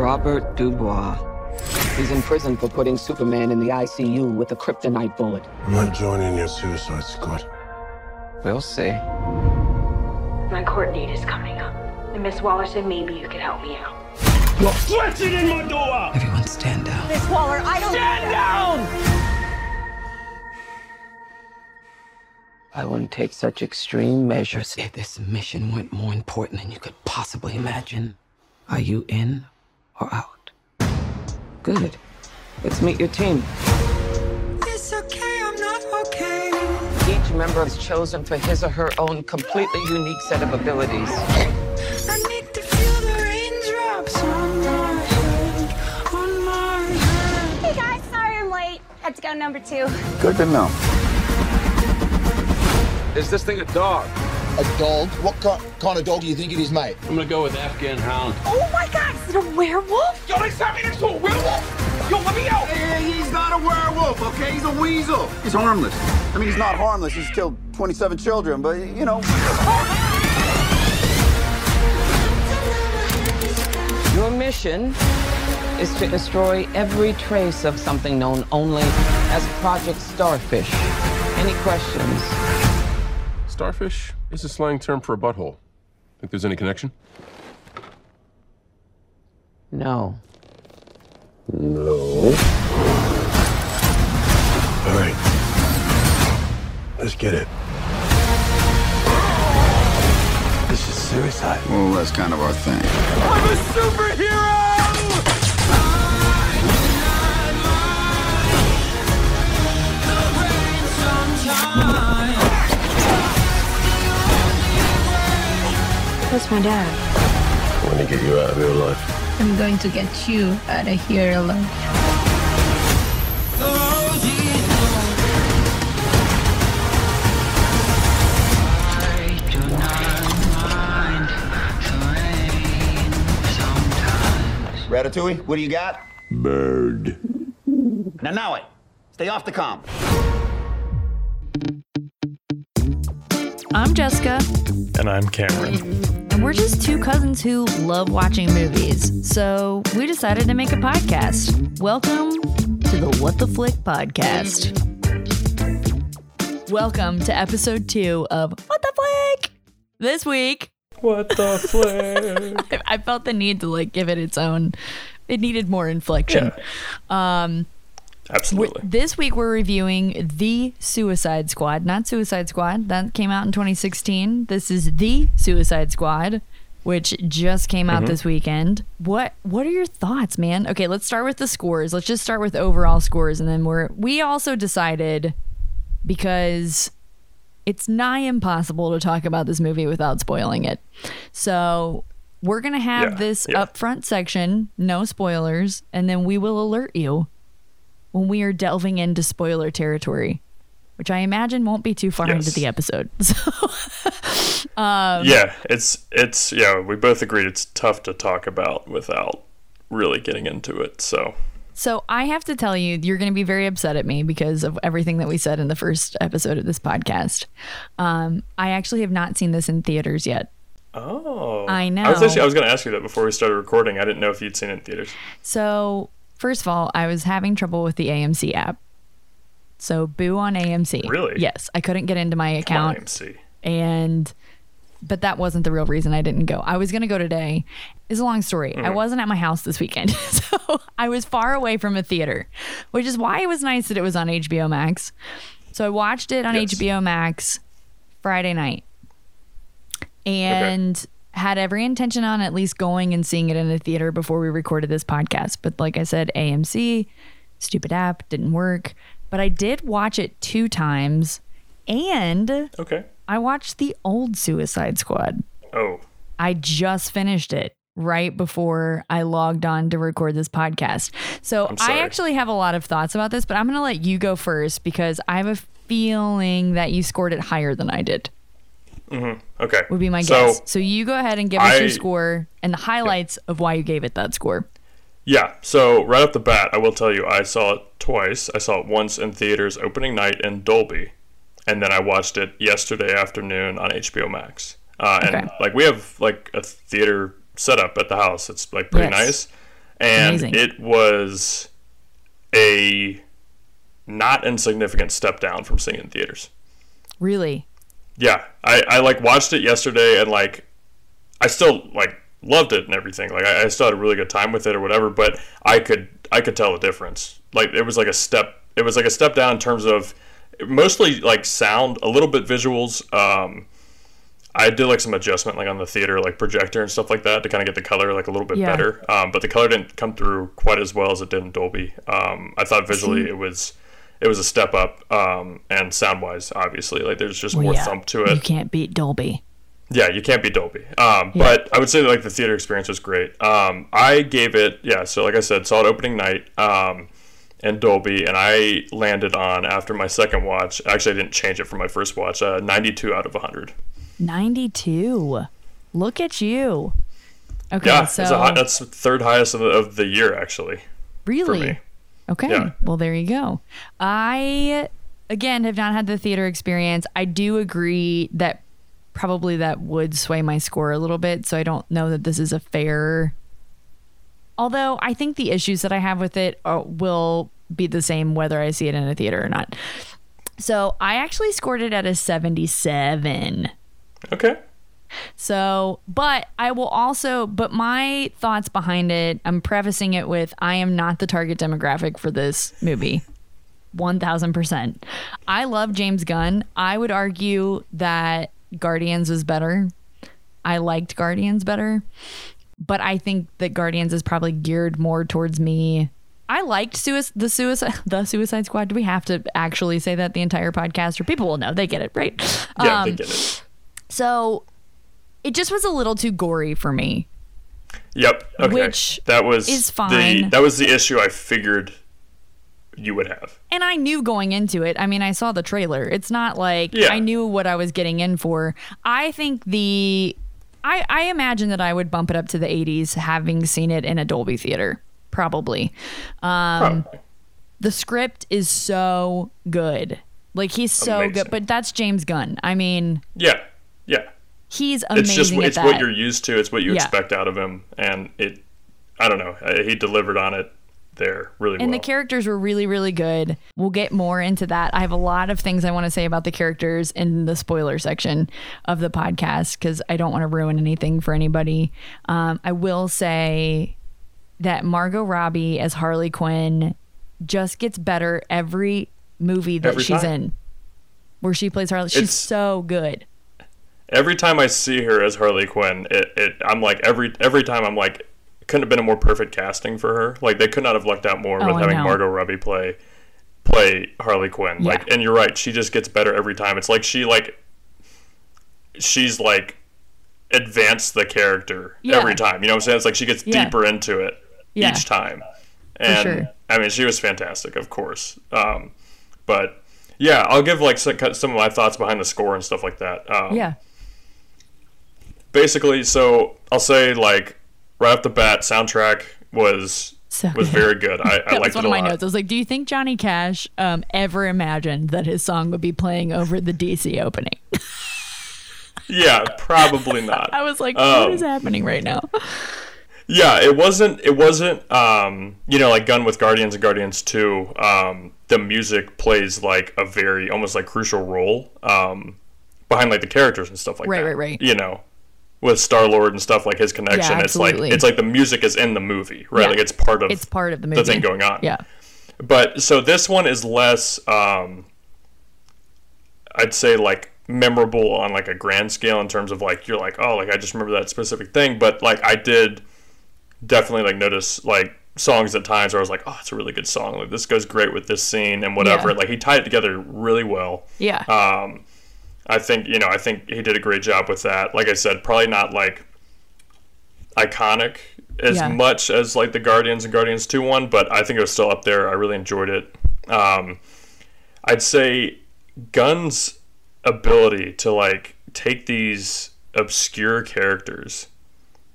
Robert Dubois. He's in prison for putting Superman in the ICU with a kryptonite bullet. I'm not joining your suicide squad. We'll see. My court date is coming up. And Miss Waller said maybe you could help me out. You're flexing in my door! Everyone stand down. Miss Waller, I don't. Stand down! I wouldn't take such extreme measures if this mission weren't more important than you could possibly imagine. Are you in or out? Good. Let's meet your team. It's okay, I'm not okay. Each member is chosen for his or her own completely unique set of abilities. I need to feel the raindrops on my head, on my head. Hey guys, sorry I'm late. Had to go number two. Good to know. Is this thing a dog? A dog? What kind, kind of dog do you think it is, mate? I'm gonna go with Afghan Hound. Oh my god, is it a werewolf? Yo, they sent me next to a werewolf! Yo, let me out! Hey, he's not a werewolf, okay? He's a weasel. He's harmless. I mean, he's not harmless. He's killed 27 children, but, you know. Your mission is to destroy every trace of something known only as Project Starfish. Any questions? Starfish is a slang term for a butthole. Think there's any connection? No. No. All right. Let's get it. This is suicide. Well, that's kind of our thing. I'm a superhero! That's my dad. I want to get you out of your life. I'm going to get you out of here alive. Ratatouille, what do you got? Bird. Now, now it. Stay off the comp. I'm Jessica, And I'm Cameron. We're just two cousins who love watching movies. So we decided to make a podcast. Welcome to the What the Flick podcast. Welcome to episode two of What the Flick. This week, What the flick? I, I felt the need to like give it its own. It needed more inflection. Um, we're- Absolutely. this week we're reviewing the Suicide Squad, not Suicide Squad. That came out in 2016. This is the Suicide Squad, which just came out mm-hmm. this weekend. What What are your thoughts, man? Okay, let's start with the scores. Let's just start with overall scores, and then we're we also decided because it's nigh impossible to talk about this movie without spoiling it. So we're gonna have Yeah, this yeah. upfront section, no spoilers, and then we will alert you when we are delving into spoiler territory, which I imagine won't be too far into the episode. So, yeah, it's it's yeah. We both agreed it's tough to talk about without really getting into it. So so I have to tell you, you're going to be very upset at me because of everything that we said in the first episode of this podcast. Um, I actually have not seen this in theaters yet. oh, I know. I was actually I was going to ask you that before we started recording. I didn't know if you'd seen it in theaters. So, first of all, I was having trouble with the AMC app. So, boo on AMC. Really? Yes, I couldn't get into my on, account. AMC. and but that wasn't the real reason I didn't go. I was going to go today. It's a long story. I mm. wasn't at my house this weekend. So I was far away from a theater, which is why it was nice that it was on HBO Max. So I watched it on Yes. HBO Max Friday night and had every intention on at least going and seeing it in a theater before we recorded this podcast. But like I said, AMC, stupid app, didn't work. But I did watch it two times and Okay. I watched the old Suicide Squad. Oh, I just finished it right before I logged on to record this podcast. So I actually have a lot of thoughts about this, but I'm going to let you go first because I have a feeling that you scored it higher than I did. Okay. Would be my so, guess. So you go ahead and give us I- your score and the highlights of why you gave it that score. Yeah, so right off the bat, I will tell you, I saw it twice. I saw it once in theaters opening night in Dolby, and then I watched it yesterday afternoon on HBO Max. Uh, and Okay. like we have like a theater setup at the house. It's like pretty Yes. nice. and Amazing. it was a not insignificant step down from seeing it in theaters. Really? Yeah, I, I like watched it yesterday and like I still like loved it and everything. Like I, I still had a really good time with it or whatever, but I could I could tell the difference. Like it was like a step it was like a step down in terms of mostly like sound, a little bit visuals. Um I did like some adjustment like on the theater like projector and stuff like that to kind of get the color like a little bit Yeah. better. Um, but the color didn't come through quite as well as it did in Dolby. Um, I thought visually it was it was a step up um, and sound wise obviously like there's just Well, more yeah, thump to it. You can't beat Dolby. Yeah, you can't beat Dolby. Um, But I would say that, like the theater experience was great. Um, I gave it, yeah. So like I said, saw it opening night um, in Dolby, and I landed on after my second watch. Actually, I didn't change it from my first watch. Uh, 92 out of 100. 92. Look at you. Okay, yeah, so a high, that's third highest of of the year actually. really? Okay. Yeah. Well, there you go. I again have not had the theater experience. I do agree that probably that would sway my score a little bit, so I don't know that this is a fair Although I think the issues that I have with it are, will be the same whether I see it in a theater or not. So I actually scored it at a 77. Okay. So, but I will also, but my thoughts behind it, I'm prefacing it with I am not the target demographic for this movie. 1000%. I love James Gunn. I would argue that Guardians was better. I liked Guardians better, but I think that Guardians is probably geared more towards me. I liked suicide, the suicide, the Suicide Squad. Do we have to actually say that the entire podcast, or people will know? They get it, right? Yeah, they Um, get it. So it just was a little too gory for me. Yep. Okay. Which that was is The, fine. that was the issue I figured you would have. And I knew going into it. I mean, I saw the trailer. It's not like Yeah. I knew what I was getting in for. I think the I I imagine that I would bump it up to the 80s having seen it in a Dolby theater. Probably. Um Probably. the script is so good. Like he's so Amazing. good, but that's James Gunn. I mean, Yeah. Yeah. He's amazing it's just it's that. what you're used to. It's what you Yeah. expect out of him, and it. I don't know. He delivered on it there really And well. the characters were really, really good. We'll get more into that. I have a lot of things I want to say about the characters in the spoiler section of the podcast because I don't want to ruin anything for anybody. Um, I will say that Margot Robbie as Harley Quinn just gets better every movie that Every she's time. in, where she plays Harley. She's It's- so good. Every time I see her as Harley Quinn, it, it I'm like every every time I'm like, couldn't have been a more perfect casting for her. Like they could not have lucked out more Oh, with I having know. Margot Robbie play play Harley Quinn. Like, and you're right, she just gets better every time. It's like she like she's like advanced the character Yeah. every time. You know what I'm saying? It's like she gets Yeah. deeper into it Yeah. each time. And sure. I mean, she was fantastic, of course. Um, but yeah, I'll give like some, some of my thoughts behind the score and stuff like that. Um, Yeah. Basically so i'll say like right off the bat soundtrack was So was good. very good i, I liked was one it a of my lot notes. I was like, "Do you think Johnny Cash um, ever imagined that his song would be playing over the DC opening?" yeah probably not I was like, Um, "What is happening right now?" yeah it wasn't it wasn't um you know like Gunn with guardians and guardians 2 um the music plays like a very almost like crucial role um behind like the characters and stuff like Right, that right, right. you know with Star Lord and stuff like his connection, it's like it's like the music is in the movie, right? Yeah. Like it's part of It's part of the movie. the thing going on. Yeah. But so this one is less um I'd say like memorable on like a grand scale in terms of like you're like, oh like I just remember that specific thing. But like I did definitely like notice like songs at times where I was like, oh it's a really good song. Like this goes great with this scene and whatever. Yeah. Like he tied it together really well. Yeah. Um I think, you know, I think he did a great job with that. Like I said, probably not like iconic as Yeah. much as like the Guardians and Guardians 2 one, but I think it was still up there. I really enjoyed it. Um, I'd say Gunn's ability to like take these obscure characters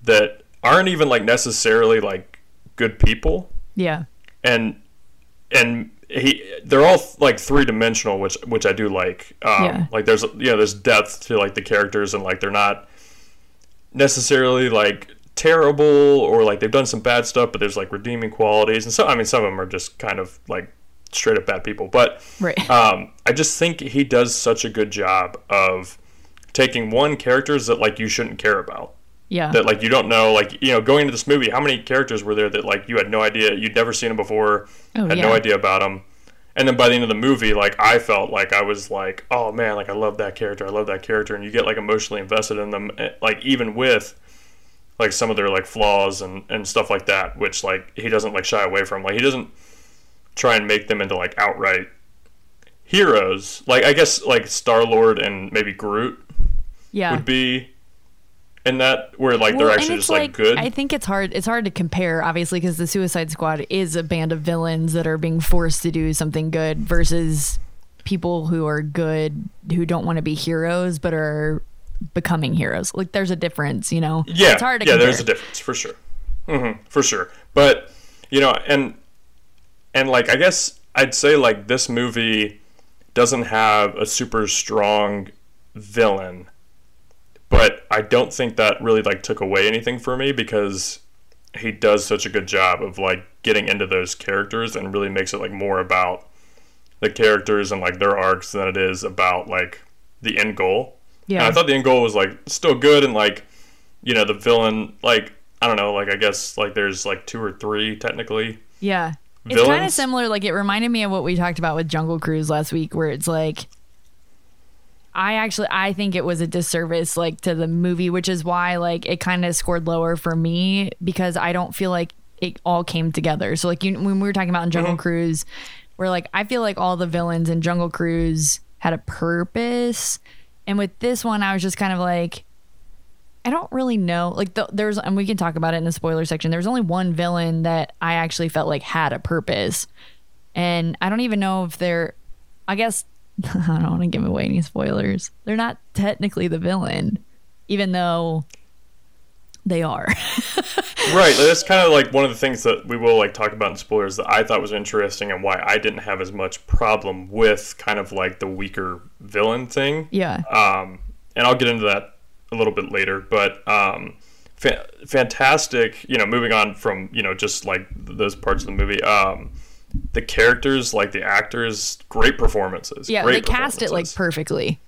that aren't even like necessarily like good people yeah. and and he they're all like three dimensional which which I do like um Yeah. like there's you know there's depth to like the characters and like they're not necessarily like terrible or like they've done some bad stuff, but there's like redeeming qualities, and so I mean some of them are just kind of like straight up bad people. But Right. um, I just think he does such a good job of taking one characters that like you shouldn't care about Yeah. that like you don't know like you know going into this movie how many characters were there that like you had no idea you'd never seen them before Oh, had yeah. no idea about them and then by the end of the movie like i felt like i was like oh man like i love that character i love that character and you get like emotionally invested in them eh, like even with like some of their like flaws and and stuff like that which like he doesn't like shy away from like he doesn't try and make them into like outright heroes like i guess like star lord and maybe groot yeah. would be in that where like they're actually just like, good I think it's hard. It's hard to compare, obviously, because the Suicide Squad is a band of villains that are being forced to do something good versus people who are good who don't want to be heroes but are becoming heroes. Like there's a difference, you know. yeah it's hard to yeah compare. there's a difference for sure hmm for sure but you know and and like i guess i'd say like this movie doesn't have a super strong villain but i don't think that really like took away anything for me because he does such a good job of like getting into those characters and really makes it like more about the characters and like their arcs than it is about like the end goal Yeah. and i thought the end goal was like still good and like you know the villain like i don't know like i guess like there's like two or three technically Yeah. It's kind of similar. Like it reminded me of what we talked about with Jungle Cruise last week, where it's like, I actually I think it was a disservice like to the movie, which is why like it kind of scored lower for me because I don't feel like it all came together. So like you, when we were talking about in Jungle mm-hmm. Cruise, where like I feel like all the villains in Jungle Cruise had a purpose, and with this one I was just kind of like. I don't really know. Like the, there's, and we can talk about it in the spoiler section. There was only one villain that I actually felt like had a purpose, and I don't even know if they're. I guess I don't want to give away any spoilers. They're not technically the villain, even though they are. right that's kind of like one of the things that we will like talk about in spoilers that i thought was interesting and why i didn't have as much problem with kind of like the weaker villain thing yeah. um, and I'll get into that a little bit later. But um, fa- fantastic, you know, moving on from you know just like those parts of the movie. Um, the characters, like the actors, great performances. yeah. great They cast it like perfectly.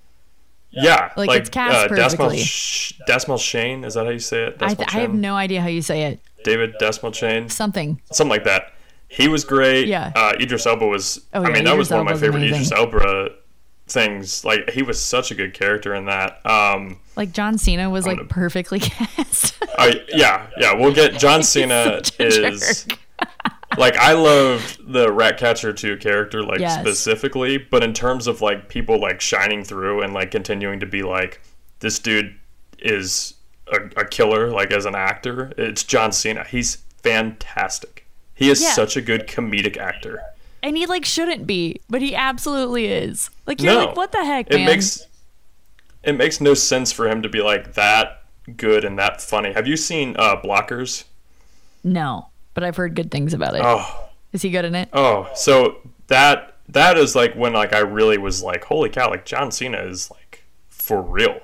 yeah, like, it's cast Desmond perfectly. Sh- Desmond Shane, is that how you say it? I, th- I have no idea how you say it. David Desmond Shane, Something. something like that. He was great. Yeah. Uh, Idris Elba was. Oh, I yeah, mean, that was Idris one of my favorite amazing. Idris Elba things. Like he was such a good character in that. Um, Like John Cena was like gonna- perfectly cast. Oh yeah, yeah. We'll get John Cena is like I loved the Ratcatcher 2 character like Yes. specifically, but in terms of like people like shining through and like continuing to be like this dude is a, a killer like as an actor, it's John Cena. He's fantastic. He is Yeah. such a good comedic actor. and he like shouldn't be, but he absolutely is. Like you're no, like, what the heck, it man? makes it makes no sense for him to be like that good and that funny. Have you seen uh, Blockers? no, but I've heard good things about it. Oh, is he good in it? Oh, so that that is like when like I really was like, holy cow! Like John Cena is like for real.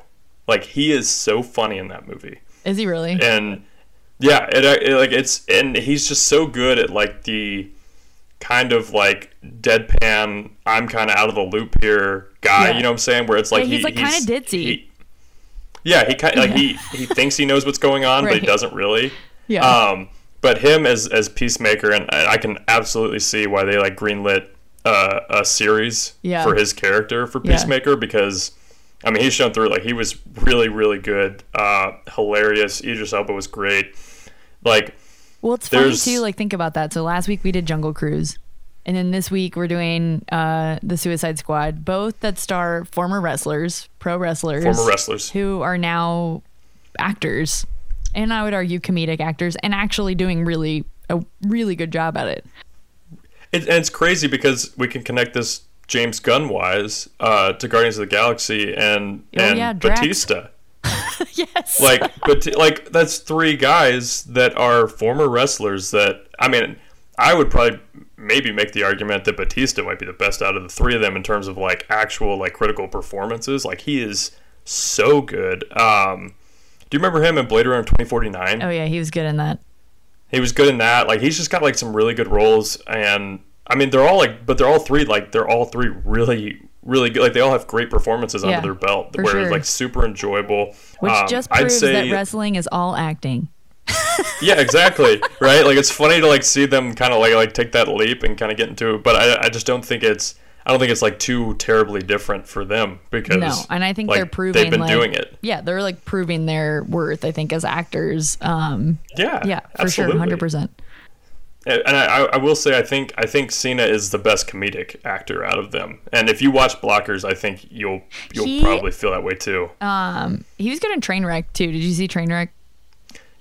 Like he is so funny in that movie, Is he really? and yeah, it, it like it's and he's just so good at like the kind of like deadpan. I'm kind of out of the loop here, guy. Yeah. You know what I'm saying? Where it's like Yeah, he's, he- like, kinda ditzy. he- yeah, he kind like he he thinks he knows what's going on, but he doesn't really. Yeah. Um, but him as as Peacemaker, and I can absolutely see why they like greenlit uh, a series Yeah. for his character for Yeah. Peacemaker because. I mean, he's shown through. Like he was really, really good, uh, hilarious. Idris Elba was great. Like, Well, it's funny too. Like, think about that. So last week we did Jungle Cruise, and then this week we're doing uh, the Suicide Squad, both that star former wrestlers, pro wrestlers, Former wrestlers. who are now actors, and I would argue comedic actors, and actually doing really a really good job at it. it, and it's crazy because we can connect this James Gunn wise uh, to Guardians of the Galaxy and Oh, and yeah, Batista. yes. like but like that's three guys that are former wrestlers that I mean I would probably maybe make the argument that Batista might be the best out of the three of them in terms of like actual like critical performances like he is so good um Do you remember him in Blade Runner 2049? Oh yeah, he was good in that. He was good in that. Like he's just got like some really good roles, and I mean they're all like, but they're all three like they're all three really really good. Like they all have great performances Yeah, under their belt, for where sure. it's like super enjoyable. Which Um, just proves say, that wrestling is all acting. yeah, exactly. right? Like it's funny to like see them kind of like like take that leap and kind of get into it, but I I just don't think it's I don't think it's like too terribly different for them because no, and I think like, they're proving they've been like, doing it. Yeah, they're like proving their worth. I think as actors. Um, Yeah, yeah, for sure, absolutely. hundred percent. And I, I- will say, I think I think Cena is the best comedic actor out of them. And if you watch Blockers, I think you'll you'll He- probably feel that way too. Um, he was good in Trainwreck too. Did you see Trainwreck?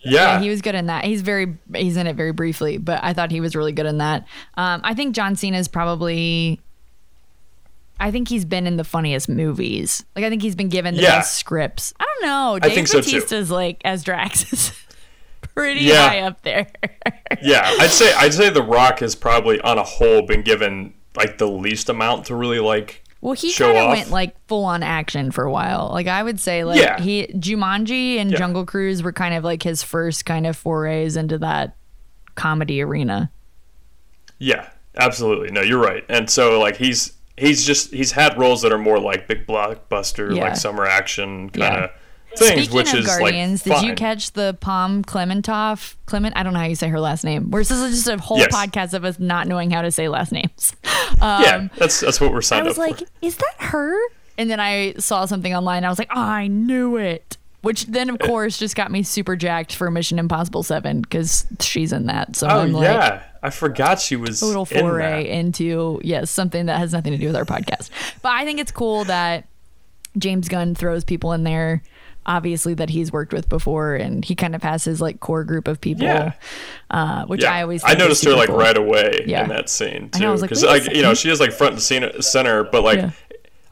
Yeah, he was good in that. He's very he's in it very briefly, but I thought he was really good in that. Um, I think John Cena is probably. I think he's been in the funniest movies. Like I think he's been given the Yeah. best scripts. I don't know. I Dave think so, too. Like as Drax is pretty Yeah. high up there. yeah. I'd say I'd say The Rock has probably on a whole been given like the least amount to really like Well, he show kind of went like full on action for a while. Like I would say, like Yeah. he Jumanji and Yeah. Jungle Cruise were kind of like his first kind of forays into that comedy arena. Yeah, absolutely. No, you're right. And so like he's he's just he's had roles that are more like big blockbuster, Yeah. like summer action kind Yeah. of things, Speaking which of is Guardians, like did you catch the Pom Klementieff? Clement, I don't know how you say her last name. Where this is just a whole Yes. podcast of us not knowing how to say last names. Um, yeah, that's that's what we're signed I signed was up like, for. is that her? And then I saw something online. I was like, oh, I knew it. Which then, of course, just got me super jacked for Mission Impossible 7 because she's in that. So Oh I'm like, yeah, I forgot she was in foray that. into yes something that has nothing to do with our podcast but i think it's cool that james gunn throws people in there obviously that he's worked with before and he kind of has his like core group of people Yeah. uh, which Yeah. i always I noticed her like cool. right away Yeah. in that scene I know, I too, was like, because like, you know she is like front and cen- center, but like.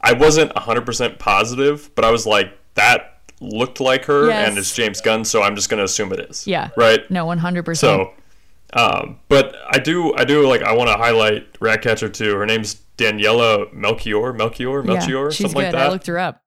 I wasn't hundred percent positive, but I was like that looked like her, Yes. and it's James Gunn, so I'm just gonna assume it is. yeah Right. no 100% So, um, but I do, I do like, I want to highlight Ratcatcher 2. Her name's Daniela Melchior, Melchior, Melchior, she's something good like that. i looked her up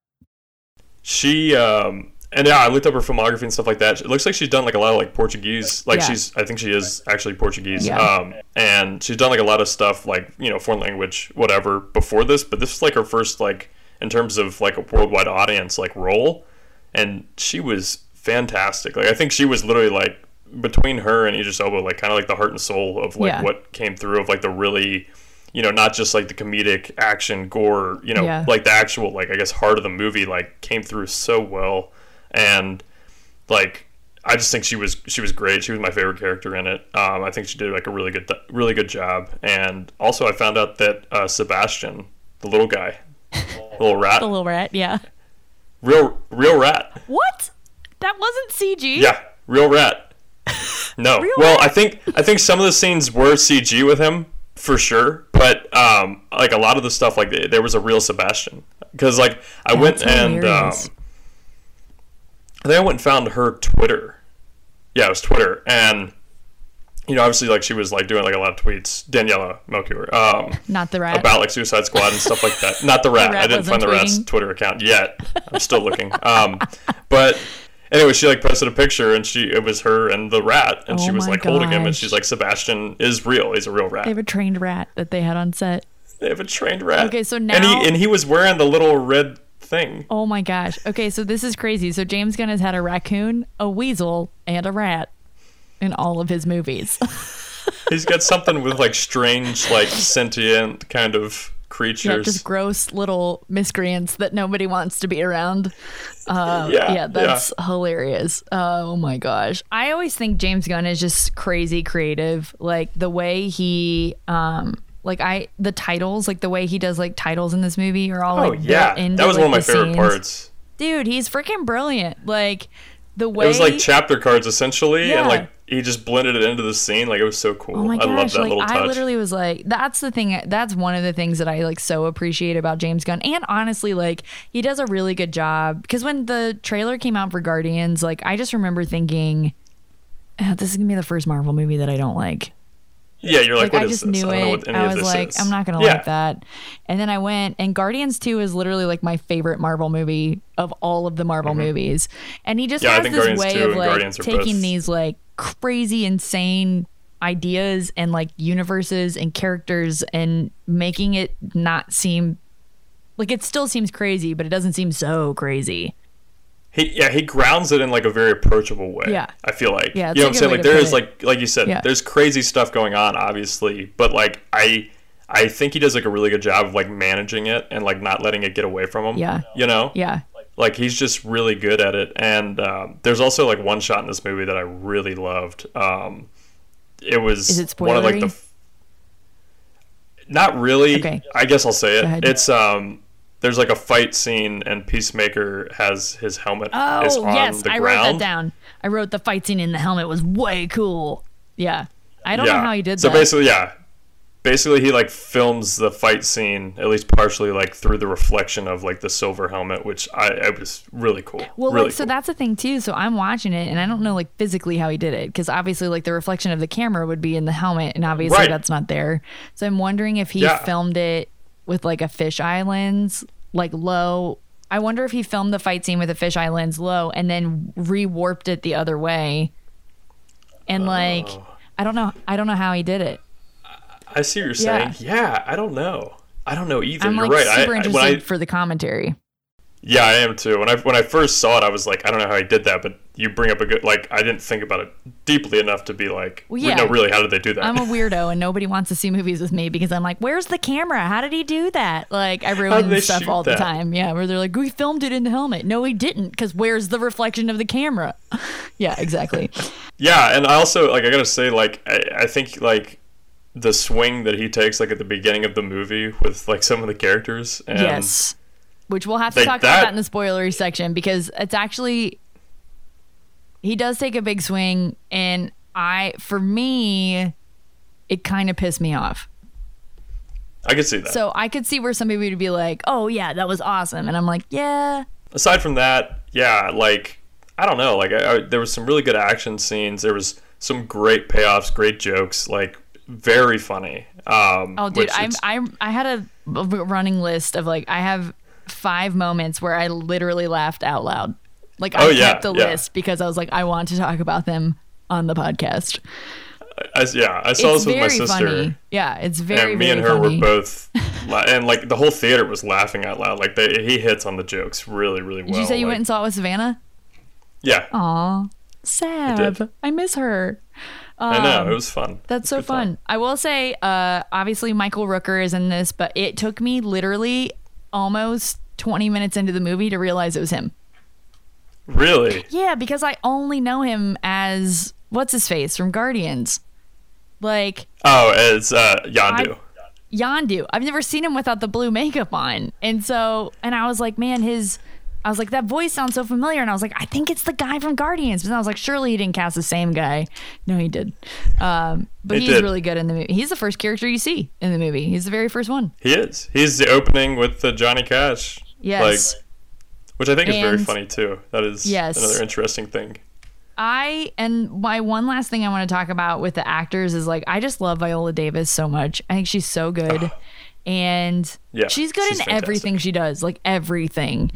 she, um, and yeah, I looked up her filmography and stuff like that. It looks like she's done like a lot of like Portuguese, like Yeah. she's, I think she is actually Portuguese. Yeah. Um, and she's done like a lot of stuff like you know foreign language, whatever, before this. But this is like her first like in terms of like a worldwide audience like role, and she was fantastic. Like I think she was literally like between her and Idris Elba, like kind of like the heart and soul of like Yeah. what came through of like the really, you know, not just like the comedic action gore, you know, Yeah. like the actual like I guess heart of the movie like came through so well, and like I just think she was she was great. She was my favorite character in it. Um, I think she did like a really good really good job. And also I found out that uh, Sebastian, the little guy, the little rat, the little rat yeah real real rat. what that wasn't cg Yeah, real rat. No. Real well? I think I think some of the scenes were CG with him for sure, but um, like a lot of the stuff, like there was a real Sebastian because like I went That's and um. I think I went and found her Twitter. Yeah, it was Twitter, and you know, obviously, like she was like doing like a lot of tweets, Daniela Melchior, um, not the rat about like Suicide Squad and stuff like that. Not the rat. rat I didn't find the rat's? Twitter account yet. I'm still looking. Um, but anyway, she like posted a picture and she it was her and the rat, and she Oh was my like holding him, and she's like, Sebastian is real. He's a real rat. they have a trained rat that they had on set They have a trained rat. Okay, so and now- he and he was wearing the little red thing. Oh my gosh. Okay, so this is crazy. So James Gunn has had a raccoon, a weasel, and a rat in all of his movies. He's got something with like strange, like sentient kind of yeah, just gross little miscreants that nobody wants to be around. Uh, Yeah, yeah, that's hilarious. oh my gosh. I always think James Gunn is just crazy creative. Like the way he um like I the titles, like the way he does like titles in this movie are all oh like yeah, into that was like, one of my favorite scenes. parts. Dude, he's freaking brilliant. Like the way It was like chapter cards essentially, Yeah. and like he just blended it into the scene. Like it was so cool. Oh my I love that like little touch. I literally was like, that's the thing. That's one of the things that I like so appreciate about James Gunn. And honestly, like he does a really good job because when the trailer came out for Guardians, like I just remember thinking, "Ah, this is gonna be the first Marvel movie that I don't like. Yeah, you're like, Like, I just knew I it. I was like, is. I'm not gonna Yeah. like that. And then I went, and Guardians Two is literally like my favorite Marvel movie of all of the Marvel movies. And he just Mm-hmm. Yeah, has this Guardians way of like Guardians taking these like crazy, insane ideas and like universes and characters and making it not seem like it still seems crazy, but it doesn't seem so crazy. He yeah, he grounds it in like a very approachable way. Yeah. I feel like. Yeah, you know what I'm saying? a good way Like there is it. like like you said, Yeah. there's crazy stuff going on, obviously, but like I I think he does like a really good job of like managing it and like not letting it get away from him. Yeah. You know? Yeah. Like he's just really good at it. And um, there's also like one shot in this movie that I really loved. Um, it was Is it one of like the not really. Okay. I guess I'll say it. It's um there's like a fight scene and Peacemaker has his helmet Oh yes, I wrote that down. I wrote the fight scene in the helmet was way cool. Yeah, I don't know how he did so that. So basically, yeah, basically he like films the fight scene at least partially like through the reflection of like the silver helmet, which I it was really cool. Well, really like, so that's the thing too. So I'm watching it, and I don't know like physically how he did it, because obviously like the reflection of the camera would be in the helmet, and obviously Right. that's not there. So I'm wondering if he Yeah. filmed it with like a fisheye lens, like low. I wonder if he filmed the fight scene with a fisheye lens low, and then rewarped it the other way. And oh. like, Oh. I don't know. I don't know how he did it. I see what you're saying. Yeah, I don't know. I don't know either. I'm you're like right. Super I, interested when I, for the commentary. Yeah, I am too. When I when I first saw it, I was like, I don't know how he did that, but you bring up a good like I didn't think about it deeply enough to be like, Well, yeah. no, really, how did they do that? I'm a weirdo and nobody wants to see movies with me because I'm like, where's the camera? How did he do that? Like, I ruin stuff all the time. Yeah, where they're like, we filmed it in the helmet. No, we didn't because where's the reflection of the camera? yeah, exactly. Yeah, and I also like I gotta say like I, I think like the swing that he takes like at the beginning of the movie with like some of the characters and yes. Which we'll have to Like talk about that- that in the spoilery section because it's actually he does take a big swing and I for me it kind of pissed me off. I could see that. So I could see where some people would be like, "Oh yeah, that was awesome," and I'm like, "Yeah, Aside from that, yeah, like I don't know, like I, I, there was some really good action scenes. There was some great payoffs, great jokes, like very funny. Um, Oh, dude, I'm I'm I had a running list of like I have five moments where I literally laughed out loud. Like I Oh, yeah, kept the yeah. list because I was like I want to talk about them on the podcast. I, yeah, I saw it's this with my sister. funny. Yeah, it's very and me very and her funny. were both, la- and like the whole theater was laughing out loud. Like they, he hits on the jokes really, really well. Did you say you like- went and saw it with Savannah? Yeah, Aw, Sab. I miss her. I know Um, it was fun. That's so fun. I will say, uh, obviously Michael Rooker is in this, but it took me literally almost 20 minutes into the movie to realize it was him. Really? Yeah, because I only know him as what's his face from Guardians. Like Oh, it's uh, Yondu. Yondu. I've never seen him without the blue makeup on. And so and I was like, man, his I was like, that voice sounds so familiar. And I was like, I think it's the guy from Guardians. But then I was like, surely he didn't cast the same guy. No, he did. Um, but He he's did. really good in the movie. He's the first character you see in the movie. He's the very first one. He is. He's the opening with the Johnny Cash. Yes. Like, which I think is very funny too. That is Yes. another interesting thing. I and my one last thing I want to talk about with the actors is like I just love Viola Davis so much. I think she's so good. And Yeah, she's good she's in fantastic. everything she does, like everything.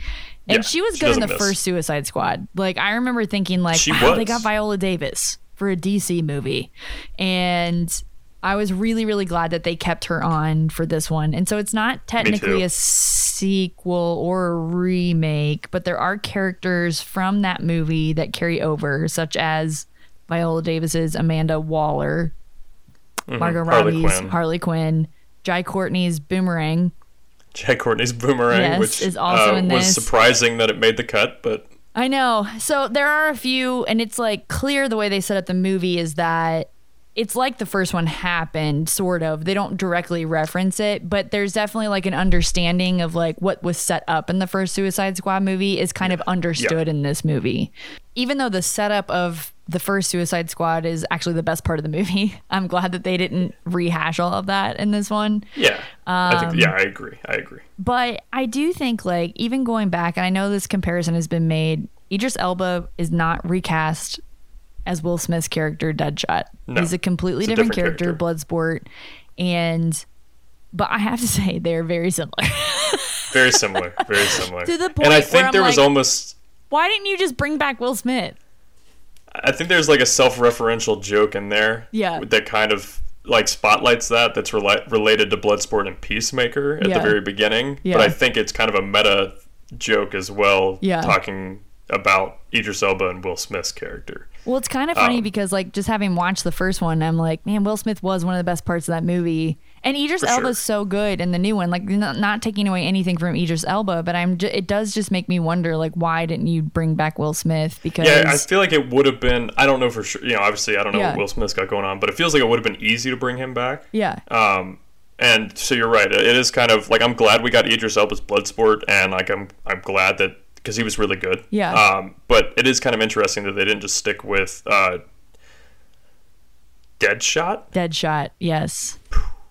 And Yeah, she was she good in the miss. first Suicide Squad. Like I remember thinking like, She wow, they got Viola Davis for a DC movie. And I was really, really glad that they kept her on for this one. And so it's not technically a sequel or a remake, but there are characters from that movie that carry over, such as Viola Davis's Amanda Waller, Mhm. Margot Harley Robbie's Quinn. Harley Quinn, Jai Courtney's Boomerang. Jack Courtney's Boomerang, Yes, which is also uh, in was surprising that it made the cut, but I know. So there are a few, and it's like clear the way they set up the movie is that it's like the first one happened, sort of. They don't directly reference it, but there's definitely like an understanding of like what was set up in the first Suicide Squad movie is kind of understood in this movie. Even though the setup of the first Suicide Squad is actually the best part of the movie, I'm glad that they didn't rehash all of that in this one. yeah, I Um, think yeah, I agree. I agree. But I do think, like, even going back, and I know this comparison has been made, Idris Elba is not recast as Will Smith's character Deadshot. No, He's a completely it's a different, different character, Bloodsport, and but I have to say they're very similar. Very similar. Very similar. To the and point I where think there was almost. Why didn't you just bring back Will Smith? I think there's like a self-referential joke in there. Yeah. That kind of like spotlights that. That's rela- related to Bloodsport and Peacemaker at Yeah. the very beginning. Yeah. But I think it's kind of a meta joke as well. Yeah. Talking about Idris Elba and Will Smith's character. Well, it's kind of funny Um, because like just having watched the first one, I'm like, man, Will Smith was one of the best parts of that movie, and Idris Elba's sure. so good in the new one. Like, not, not taking away anything from Idris Elba, but I'm. Ju- it does just make me wonder, like, why didn't you bring back Will Smith? Because Yeah, I feel like it would have been. I don't know for sure. You know, obviously, I don't know Yeah. what Will Smith's got going on, but it feels like it would have been easy to bring him back. yeah, Um, and so you're right. It is kind of like I'm glad we got Idris Elba's Bloodsport, and like I'm I'm glad that because he was really good. Yeah. Um, but it is kind of interesting that they didn't just stick with uh, Deadshot. Deadshot. Yes,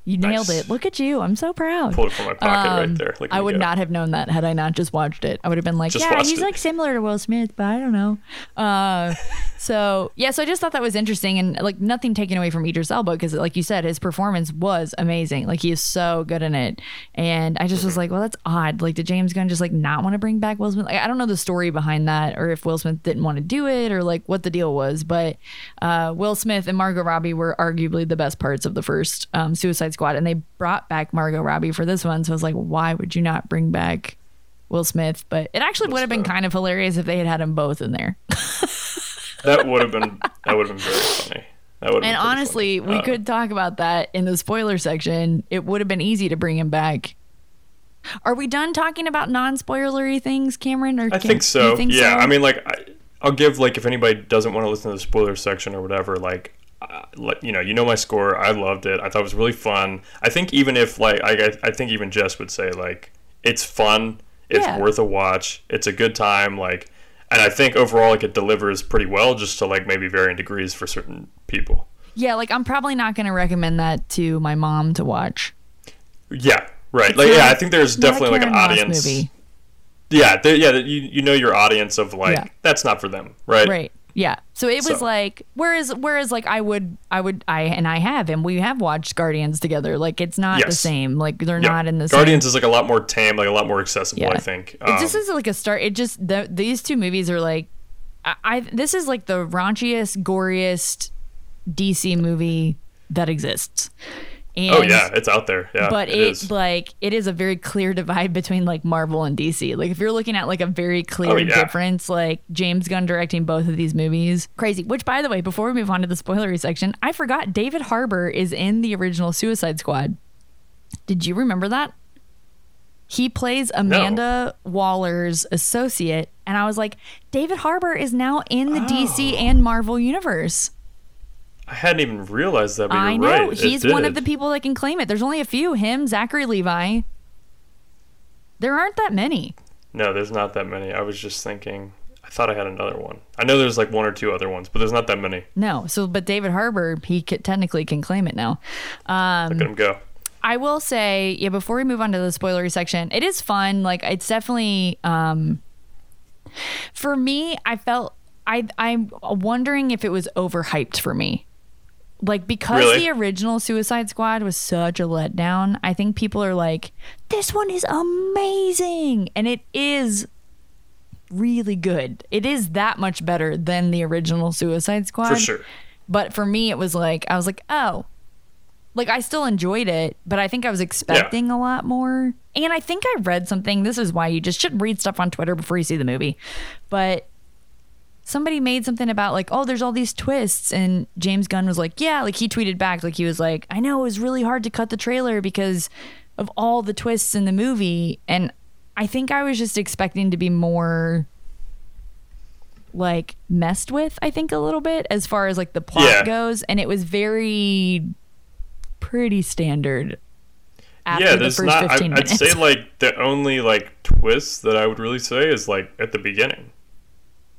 you nailed Nice. it. Look at you. I'm so proud. Pulled it from my pocket Um, right there. At I would go. not have known that had I not just watched it. I would have been like, Just yeah, he's it. like similar to Will Smith, but I don't know. Uh, so yeah, so I just thought that was interesting and like nothing taken away from Idris Elba because, like you said, his performance was amazing. Like he is so good in it, and I just was like, well, that's odd. Like, did James Gunn just like not want to bring back Will Smith? Like, I don't know the story behind that, or if Will Smith didn't want to do it, or like what the deal was. But uh, Will Smith and Margot Robbie were arguably the best parts of the first um, Suicide Squad, and they brought back Margot Robbie for this one. So I was like, why would you not bring back Will Smith? But it actually would have been kind of hilarious if they had had them both in there. That would have been that would have been very funny. That would. And honestly, we Uh, could talk about that in the spoiler section. It would have been easy to bring him back. Are we done talking about non-spoilery things, Cameron? Or I can- think so. think yeah, so? I mean, like, I, I'll give like if anybody doesn't want to listen to the spoiler section or whatever, like, uh, you know, you know my score. I loved it. I thought it was really fun. I think even if like I, I- think even Jess would say like it's fun. It's Yeah. worth a watch. It's a good time. Like, and I think overall like it delivers pretty well, just to like maybe varying degrees for certain people. yeah, like I'm probably not going to recommend that to my mom to watch. Yeah, right. It's like, not- yeah, I think there's definitely like an Ross audience. movie. Yeah, yeah. You you know your audience of like Yeah. that's not for them, right? Right. Yeah. So it was So- like whereas whereas like I would I would I and I have and we have watched Guardians together. Like it's not the same. Like they're not in the Guardians same. is like a lot more tame, like a lot more accessible. Yeah. I think. it just Um, is like a start. It just the, these two movies are like I, I this is like the raunchiest, goriest DC movie that exists. And, oh yeah, it's out there. Yeah, but it it, is. like it is a very clear divide between like Marvel and DC. Like if you're looking at like a very clear Oh, yeah. difference, like James Gunn directing both of these movies, crazy. Which by the way, before we move on to the spoilery section, I forgot David Harbour is in the original Suicide Squad. Did you remember that? He plays Amanda Waller's associate, and I was like, David Harbour is now in the DC Oh. and Marvel universe. I hadn't even realized that. But you're I know right. he's one of the people that can claim it. There's only a few. Him, Zachary Levi. There aren't that many. No, there's not that many. I was just thinking. I thought I had another one. I know there's like one or two other ones, but there's not that many. No. So, but David Harbour, he could, technically can claim it now. Um, Look at him go. I will say, yeah, before we move on to the spoilery section, it is fun. Like it's definitely um for me, I felt I I'm wondering if it was overhyped for me. Like because Really? the original Suicide Squad was such a letdown, I think people are like, this one is amazing. And it is really good. It is that much better than the original Suicide Squad. For sure. But for me, it was like, I was like, oh, like I still enjoyed it, but I think I was expecting a lot more. And I think I read something. This is why you just shouldn't read stuff on Twitter before you see the movie. But somebody made something about like, oh, there's all these twists, and James Gunn was like, yeah, like he tweeted back, like he was like, I know it was really hard to cut the trailer because of all the twists in the movie, and I think I was just expecting to be more like messed with i think a little bit as far as like the plot Yeah. goes and it was very pretty standard after yeah, the there's first not. I, 15 I'd say like the only like twist that I would really say is like at the beginning,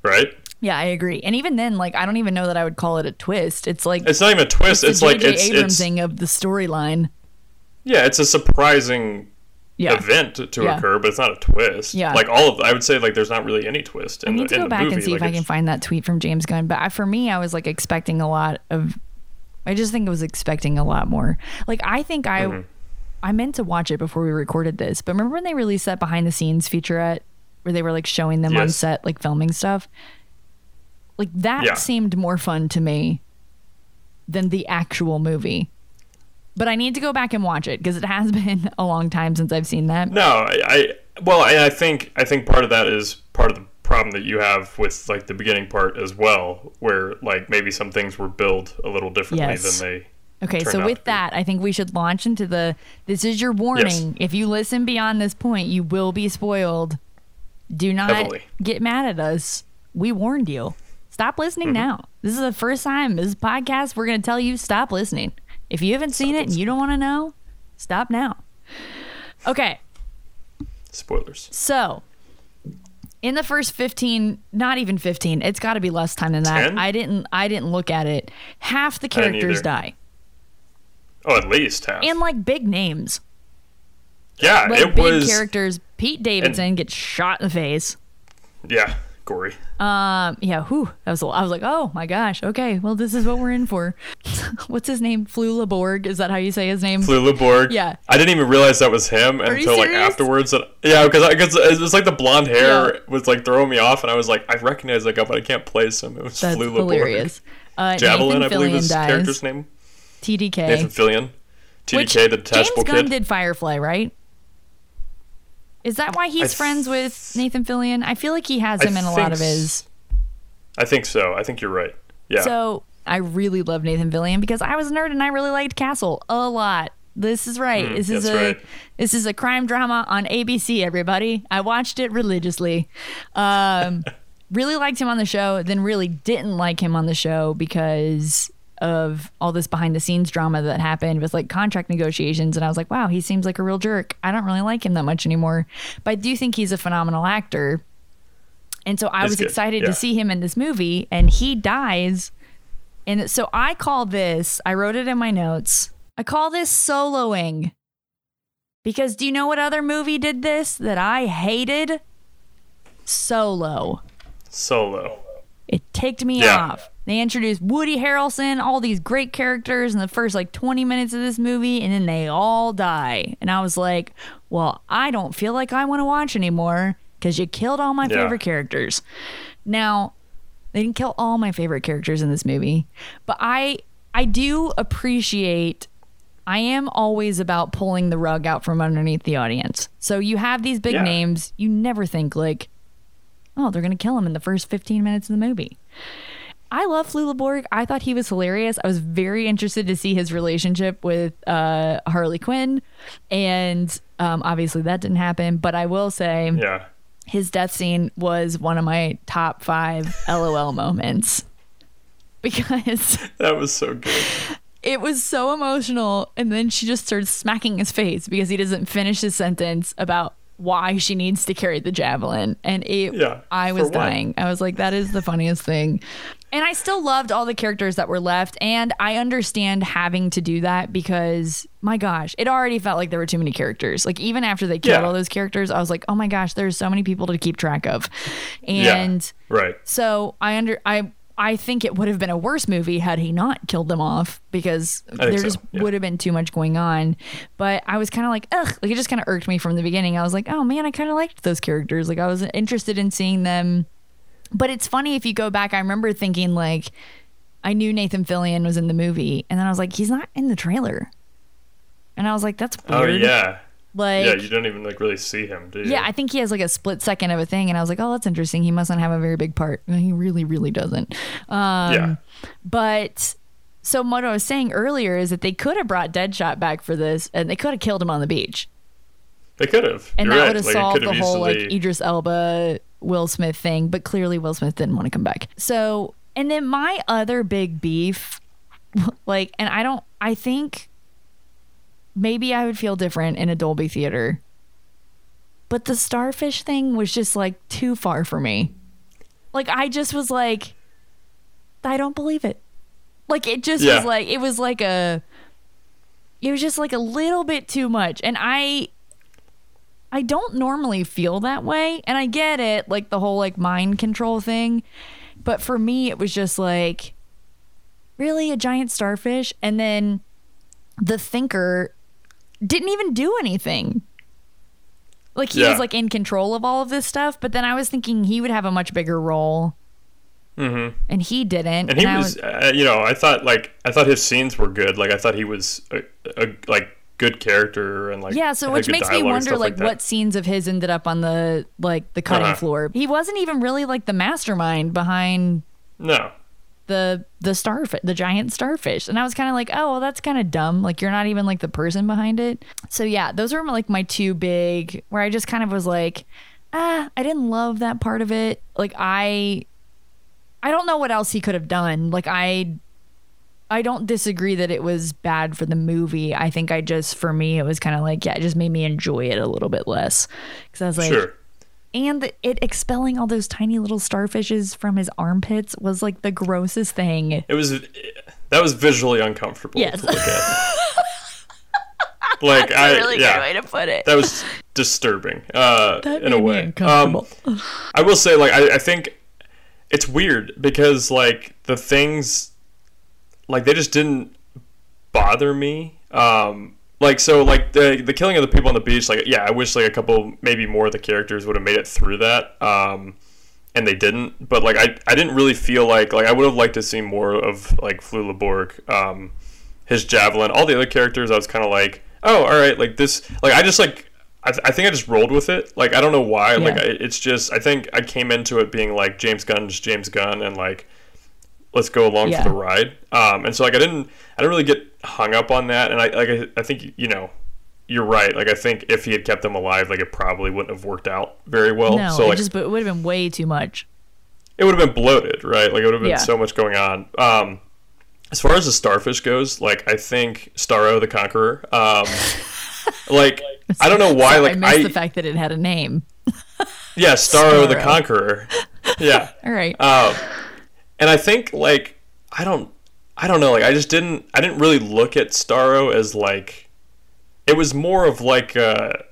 right? Yeah i agree and even then like i don't even know that i would call it a twist it's like It's not even a twist. the It's, like it's Abrams it's thing of the storyline yeah, it's a surprising Yeah. event to, Yeah. occur, but it's not a twist. Yeah. Like all of, I would say like there's not really any twist I in need the, to go back movie. and see like if I can find that tweet from James Gunn. But I, for me, I was like expecting a lot of. I just think I was expecting a lot more. Like I think I, Mm-hmm. I meant to watch it before we recorded this. But remember when they released that behind the scenes featurette where they were like showing them on set, like filming stuff. Like that Yeah. seemed more fun to me than the actual movie. But I need to go back and watch it because it has been a long time since I've seen that. No, I, I well, I, I think I think part of that is part of the problem that you have with like the beginning part as well, where like maybe some things were billed a little differently Yes. than they. Okay, so with that, I think we should launch into the this is your warning. If you listen beyond this point, you will be spoiled. Do not Heavily. get mad at us. We warned you. Stop listening Mm-hmm. now. This is the first time this podcast we're going to tell you stop listening. If you haven't seen it and you don't want to know, stop now. Okay. spoilers. So, in the first 15, not even 15, it's got to be less time than that. 10? I didn't I didn't look at it. Half the characters die. Oh, at least half. And like big names. yeah, like it big was. characters. Pete Davidson gets shot in the face. Yeah, gory. Um, yeah, whew, that was. A, I was like, oh my gosh, okay, well, this is what we're in for. What's his name? Flula Borg. Is that how you say his name? Flula Borg. Yeah. I didn't even realize that was him you until like afterwards. That, yeah, because because it was like the blonde hair Yeah. was like throwing me off, and I was like, I recognize that guy, but I can't place him. It was That's Flula hilarious. Uh, Javelin, Nathan I believe Fillion is his dies. character's name. TDK. Nathan Fillion. TDK, Which the detachable James Gunn kid. did Firefly, right? Is that why he's I friends with Nathan Fillion? I feel like he has I him in a lot of his. I think so. I think you're right. Yeah. So I really love Nathan Fillion because I was a nerd and I really liked Castle a lot. This is right. Mm, this is a right. this is a crime drama on ABC. Everybody, I watched it religiously. Um, really liked him on the show. Then really didn't like him on the show because of all this behind the scenes drama that happened with like contract negotiations. And I was like, wow, he seems like a real jerk. I don't really like him that much anymore. But I do think he's a phenomenal actor. And so I He's was good, excited yeah. to see him in this movie, and he dies. And so I call this, I wrote it in my notes. I call this soloing. Because do you know what other movie did this that I hated? Solo. Solo. It ticked me Yeah. off. They introduced Woody Harrelson, all these great characters in the first like 20 minutes of this movie, and then they all die. And I was like, well, I don't feel like I want to watch anymore because you killed all my Yeah. favorite characters. Now, they didn't kill all my favorite characters in this movie, but I I do appreciate I am always about pulling the rug out from underneath the audience. So you have these big Yeah. names, you never think like oh, they're going to kill him in the first 15 minutes of the movie. I love Flula Borg. I thought he was hilarious. I was very interested to see his relationship with uh, Harley Quinn. And um, obviously that didn't happen. But I will say Yeah. his death scene was one of my top five LOL moments because That was so good. it was so emotional. And then she just starts smacking his face because he doesn't finish his sentence about why she needs to carry the javelin. And it, Yeah, I was dying. I was like, that is the funniest thing. And I still loved all the characters that were left. And I understand having to do that because, my gosh, it already felt like there were too many characters. Like, even after they killed Yeah. all those characters, I was like, oh my gosh, there's so many people to keep track of. And yeah. Right. so I under I I think it would have been a worse movie had he not killed them off because there so, just yeah. would have been too much going on. But I was kind of like, ugh, like it just kind of irked me from the beginning. I was like, oh man, I kind of liked those characters. Like I was interested in seeing them. But it's funny if you go back. I remember thinking like, I knew Nathan Fillion was in the movie, and then I was like, he's not in the trailer. And I was like, that's Oh yeah. Like, yeah, you don't even like really see him, do you? yeah, I think he has like a split second of a thing, and I was like, oh, that's interesting. He mustn't have a very big part. And He really, really doesn't. Um, Yeah. But so what I was saying earlier is that they could have brought Deadshot back for this, and they could have killed him on the beach, They could have. and You're that right. would have Like, solved the whole like easily- Idris Elba, Will Smith thing. But clearly, Will Smith didn't want to come back. So, and then my other big beef, like, and I don't, I think maybe I would feel different in a Dolby theater. But the starfish thing was just like too far for me. Like I just was like I don't believe it. Like it just Yeah. was like it was like a it was just like a little bit too much and I I don't normally feel that way. And I get it, like the whole like mind control thing. But for me, it was just like, really? A giant starfish? And then the thinker didn't even do anything. Like he Yeah. was like in control of all of this stuff. But then I was thinking he would have a much bigger role. Mm-hmm. And he didn't. And he I was, uh, you know, I thought like I thought his scenes were good. Like I thought he was a, a like good character and like yeah, so which makes me wonder stuff like, what scenes of his ended up on the like the cutting Uh-huh. floor. He wasn't even really like the mastermind behind No. The the starfish, the giant starfish. And I was kind of like, oh, well, that's kind of dumb. Like you're not even like the person behind it. So yeah, those are like my two big where I just kind of was like, ah, I didn't love that part of it. Like I, I don't know what else he could have done. Like I. I don't disagree that it was bad for the movie. I think I just, for me, it was kind of like, yeah, it just made me enjoy it a little bit less. Because I was like, Sure. And it expelling all those tiny little starfishes from his armpits was like the grossest thing. It was that was visually uncomfortable Yes. to look at. like That's a I really good yeah, way to put it. That was disturbing uh, That in a way. Um, I will say like I, I think it's weird because like the things like they just didn't bother me. Um, like so like the the killing of the people on the beach like yeah I wish like a couple maybe more of the characters would have made it through that. Um, and they didn't. But like I, I didn't really feel like like I would have liked to see more of like Flula Borg, um, his javelin, all the other characters. I was kind of like, oh, all right, like this. Like I just like I, th- I think I just rolled with it. Like I don't know why. Like I, it's just I think I came into it being like James Gunn's James Gunn and like let's go along Yeah. for the ride. Um, and so like I didn't I didn't really get hung up on that. And I like I, I think you know. You're right. Like I think if he had kept them alive, like it probably wouldn't have worked out very well. no, so it like just but it would have been way too much. it would have been bloated, right? Like it would have been Yeah. so much going on. Um, as far as the starfish goes, like I think Starro the Conqueror, um, like I don't know why, like I missed I, the fact that it had a name. yeah, Starro, the Conqueror, yeah. All right. Um, and I think like I don't, I don't know, like I just didn't, I didn't really look at Starro as like, it was more of like a,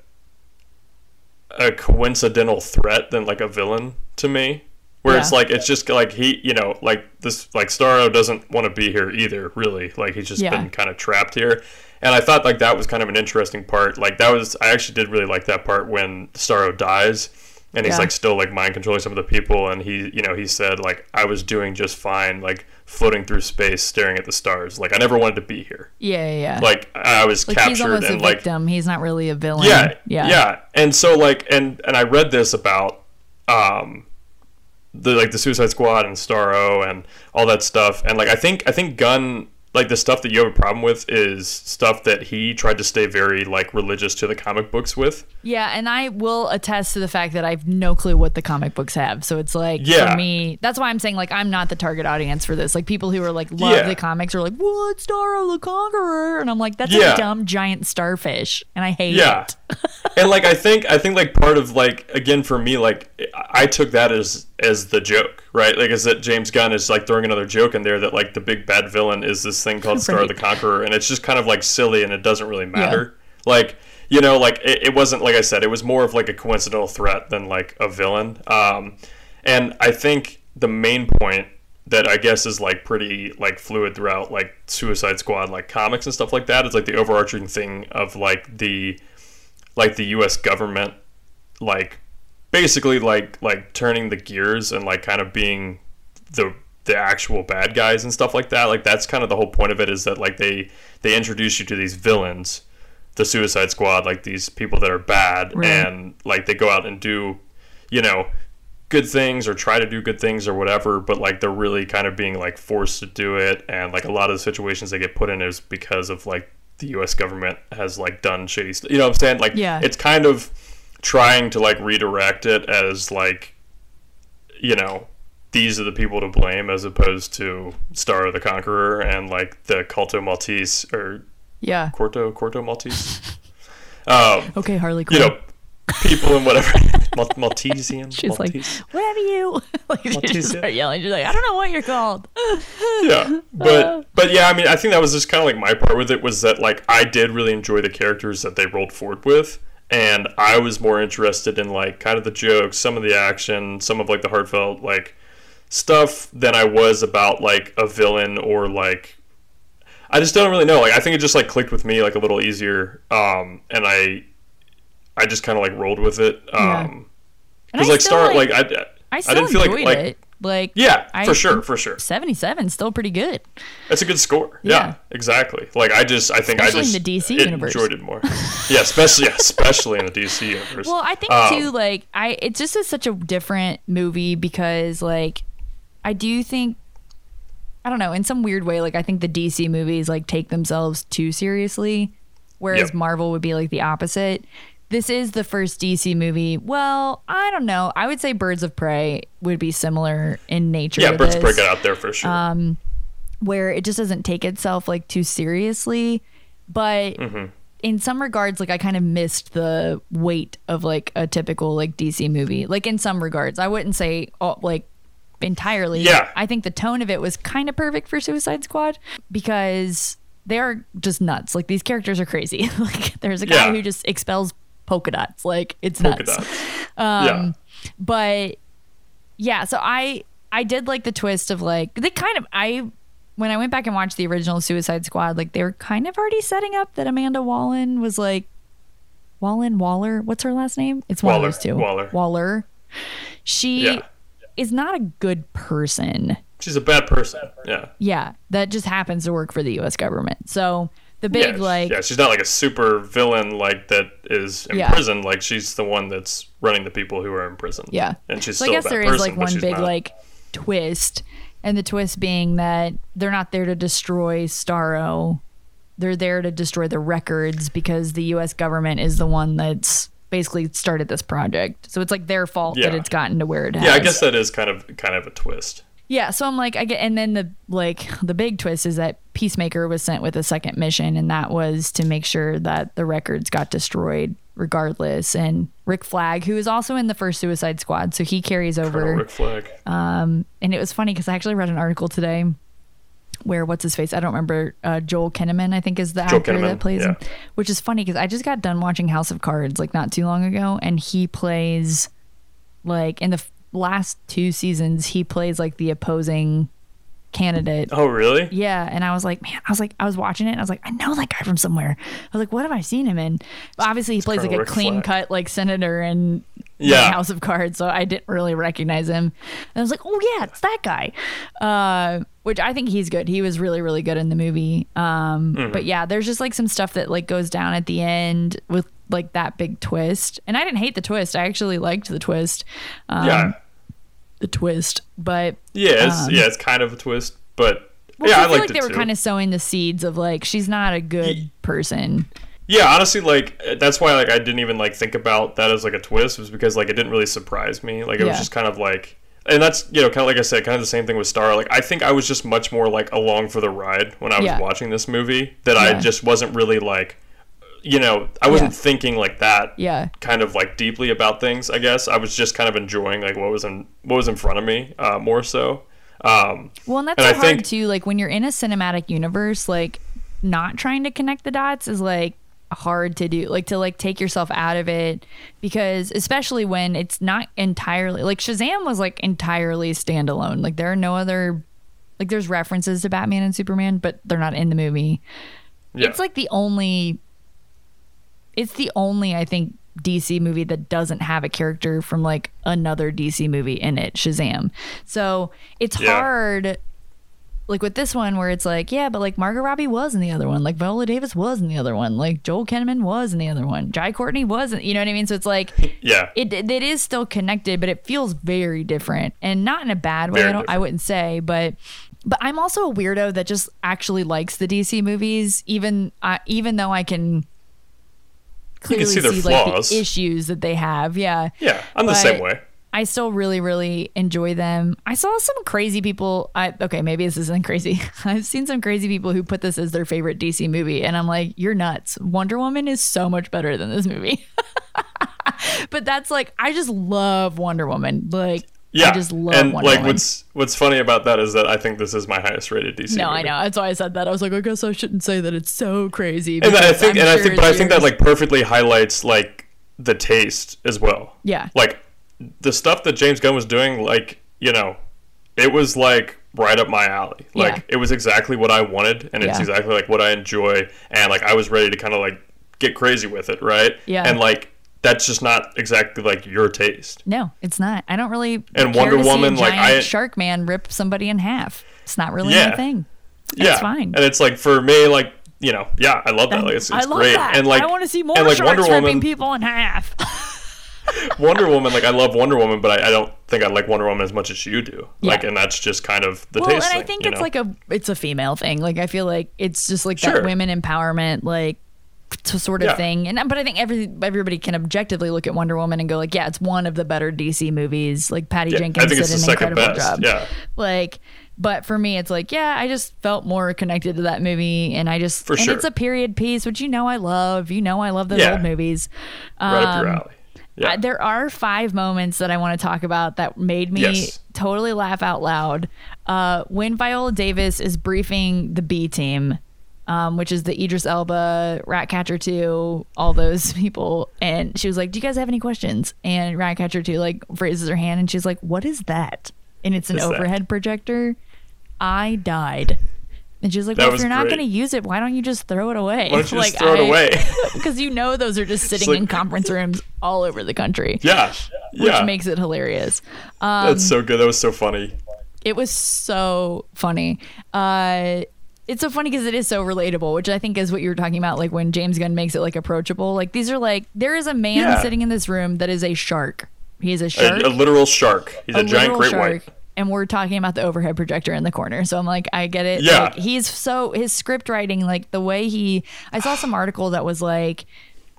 a coincidental threat than like a villain to me. Where it's like it's just like he, you know, like this, like Starro doesn't want to be here either. Really, like he's just Yeah. been kind of trapped here. And I thought like that was kind of an interesting part. Like that was, I actually did really like that part when Starro dies, and he's Yeah. like still like mind controlling some of the people, and he, you know, he said like I was doing just fine, like floating through space, staring at the stars. Like I never wanted to be here. Yeah, yeah, yeah. Like I was like he's captured a and like victim. he's not really a villain. yeah, yeah, yeah, And so like, and and I read this about um, the like the Suicide Squad and Starro and all that stuff, and like I think I think Gunn like the stuff that you have a problem with is stuff that he tried to stay very like religious to the comic books with. Yeah, and I will attest to the fact that I've no clue what the comic books have. So it's like Yeah. for me, that's why I'm saying like I'm not the target audience for this. Like people who are like love Yeah. the comics are like, "What Starro the Conqueror?" And I'm like, "That's Yeah. a dumb giant starfish," and I hate Yeah. it. and like I think I think like part of like again for me like I took that as as the joke right? Like is that James Gunn is like throwing another joke in there that like the big bad villain is this thing called Star Right. the Conqueror and it's just kind of like silly and it doesn't really matter. Like you know like it, it wasn't like I said it was more of like a coincidental threat than like a villain. Um and I think the main point that I guess is like pretty like fluid throughout like Suicide Squad like comics and stuff like that is like the overarching thing of like the like the US government like basically like like turning the gears and like kind of being the the actual bad guys and stuff like that like that's kind of the whole point of it is that like they they introduce you to these villains the suicide squad like these people that are bad Right. and like they go out and do you know good things or try to do good things or whatever but like they're really kind of being like forced to do it and like a lot of the situations they get put in is because of like the US government has like done shady stuff you know what I'm saying like Yeah. it's kind of trying to like redirect it as like you know these are the people to blame as opposed to Starro the Conqueror and like the Culto Maltese or Yeah. Corto Corto Maltese um, Okay, Harley you know people and whatever Mal- Maltesian She's like, Maltese. "Whatever you." like just start yelling. She's like, "I don't know what you're called." yeah but but yeah i mean i think that was just kind of like my part with it was that like i did really enjoy the characters that they rolled forward with and I was more interested in like kind of the jokes, some of the action, some of like the heartfelt like stuff than I was about like a villain or like I just don't really know. Like I think it just like clicked with me like a little easier, um, and I I just kind of like rolled with it. Um, I because like still, Star like- like I I still didn't feel like enjoyed like it. Like yeah I for sure for sure 77 's still pretty good. That's a good score. Yeah, Yeah. exactly. Like I just, I think Especially I in just the DC universe. enjoyed it more. yeah, especially yeah, especially in the DC universe. Well, I think Um, too, like I, it just is such a different movie because, like, I do think, I don't know, in some weird way, like I think the DC movies like take themselves too seriously, whereas Yep. Marvel would be like the opposite. This is the first DC movie. Well, I don't know. I would say Birds of Prey would be similar in nature. yeah, Birds of Prey got out there for sure. um, where it just doesn't take itself like too seriously. But Mhm. in some regards, like I kind of missed the weight of like a typical like DC movie. Like in some regards, I wouldn't say all, like entirely. Yeah. I think the tone of it was kind of perfect for Suicide Squad because they are just nuts. Like these characters are crazy. like there's a guy Yeah. who just expels polka dots. Like it's Polka nuts. dots. Um, Yeah. but yeah, so I I did like the twist of like they kind of I when I went back and watched the original Suicide Squad, like they were kind of already setting up that Amanda Wallen was like Wallen Waller. What's her last name? It's Waller, those two. Waller. Waller. She Yeah. is not a good person. She's a bad person. Yeah. Yeah, that just happens to work for the U.S. government. So the big yeah, like yeah, she's not like a super villain like that is in Yeah. prison. Like she's the one that's running the people who are in prison. Yeah. and she's so still I guess there person, is like one big not- like twist, and the twist being that they're not there to destroy Starro. They're there to destroy the records because the U.S. government is the one that's basically started this project. So it's like their fault that it's gotten to where it has. Yeah, I guess that is kind of kind of a twist. Yeah, so I'm like, I get, and then the like the big twist is that Peacemaker was sent with a second mission, and that was to make sure that the records got destroyed regardless. And Rick Flag, who is also in the first Suicide Squad, so he carries over. Colonel Rick Flag. Um, and it was funny because I actually read an article today where what's his face? I don't remember. Uh, Joel Kinnaman, I think, is the Joel actor Kinnaman, that plays him. Which is funny because I just got done watching House of Cards like not too long ago, and he plays like in the last two seasons he plays like the opposing candidate. Oh, really? Yeah, and I was like, man, I was like, I was watching it, and I was like, I know that guy from somewhere. I was like, what have I seen him in? But obviously, he plays like a Rick clean Flag. cut like senator in Yeah. House of Cards, so I didn't really recognize him. And I was like, oh yeah, it's that guy. Uh, which I think he's good. He was really, really good in the movie. Um, Mhm. But yeah, there's just like some stuff that like goes down at the end with like that big twist. And I didn't hate the twist. I actually liked the twist. Um, yeah, the twist, but yeah, it's um, yeah, it's kind of a twist, but Well, yeah, I I feel like they were too. kind of sowing the seeds of like she's not a good person. Yeah, honestly, like that's why like I didn't even like think about that as like a twist was because like it didn't really surprise me. Like it was just kind of like, and that's you know kind of like I said, kind of the same thing with Star. Like I think I was just much more like along for the ride when I was Yeah. watching this movie. That I just wasn't really like, you know, I wasn't Yeah. thinking like that. Yeah. Kind of like deeply about things. I guess I was just kind of enjoying like what was in what was in front of me uh, more so. Um, Well, and that's and so I hard think- too. Like when you're in a cinematic universe, like not trying to connect the dots is like hard to do. Like to like take yourself out of it because especially when it's not entirely like Shazam was like entirely standalone. Like there are no other like there's references to Batman and Superman, but they're not in the movie. Yeah. It's like the only it's the only I think DC movie that doesn't have a character from like another DC movie in it, Shazam. So it's Yeah. hard like with this one where it's like, yeah, but like Margot Robbie was in the other one, like Viola Davis was in the other one, like Joel Kinnaman was in the other one, Jai Courtney wasn't, you know what I mean? So it's like yeah. it it is still connected, but it feels very different, and not in a bad way. Very I don't. I wouldn't say, but but I'm also a weirdo that just actually likes the DC movies, even uh, even though I can clearly see their like flaws. the issues that they have. Yeah, Yeah, I'm the same way. I still really, really enjoy them. I saw some crazy people. I okay, maybe this isn't crazy. I've seen some crazy people who put this as their favorite DC movie, and I'm like, you're nuts. Wonder Woman is so much better than this movie. but that's like, I just love Wonder Woman. Like, Yeah, I just love and Wonder like Woman. what's what's funny about that is that I think this is my highest rated DC. no, movie. I know. That's why I said that. I was like, I guess I shouldn't say that it's so crazy. and I think, I'm and I think, but I think that like perfectly highlights like the taste as well. Yeah. Like the stuff that James Gunn was doing, like you know, it was like right up my alley. Like Yeah. it was exactly what I wanted, and it's Yeah. exactly like what I enjoy, and like I was ready to kind of like get crazy with it, right? Yeah. And like that's just not exactly like your taste. No, it's not. I don't really. And Wonder Woman, like, I- shark man rip somebody in half. It's not really Yeah. my thing. yeah, It's fine. And it's like for me, like you know, yeah, I love that. Like it's, it's I love great. that. And like I want to see more and, like, sharks Wonder ripping Woman, people in half. Wonder Woman, like I love Wonder Woman, but I, I don't think I like Wonder Woman as much as you do. Like, Yeah. and that's just kind of the taste. well, taste and thing. I think it's know? like a it's a female thing. Like I feel like it's just like Sure. that women empowerment like sort of Yeah. thing. And but I think every everybody can objectively look at Wonder Woman and go like, yeah, it's one of the better DC movies. Like Patty Yeah, Jenkins did an incredible best, job. yeah. Like but for me it's like, yeah, I just felt more connected to that movie and I just For and sure. it's a period piece, which you know I love. You know I love those Yeah. old movies. right up your Um, alley. Yeah. there are five moments that I want to talk about that made me Yes. totally laugh out loud. Uh, when Viola Davis is briefing the B team, um, which is the Idris Elba, Ratcatcher 2, all those people, and she was like, "Do you guys have any questions?" And Ratcatcher 2 like raises her hand and she's like, "What is that?" And it's an Is that? overhead projector. I died. And she's like, That "Well, if you're not going to use it, why don't you just throw it away?" Why don't you like, just throw it I- away? because you know those are just sitting like- in conference rooms all over the country. Yeah, which yeah. makes it hilarious. Um, That's so good. That was so funny. it was so funny. Uh, it's so funny because it is so relatable, which I think is what you were talking about. Like when James Gunn makes it like approachable. Like these are like there is a man Yeah. sitting in this room that is a shark. He is a A, shark. a literal shark. He's a, giant literal great shark, white. And we're talking about the overhead projector in the corner. So I'm like, I get it. Yeah. Like, he's so, his script writing, like the way he, I saw some article that was like,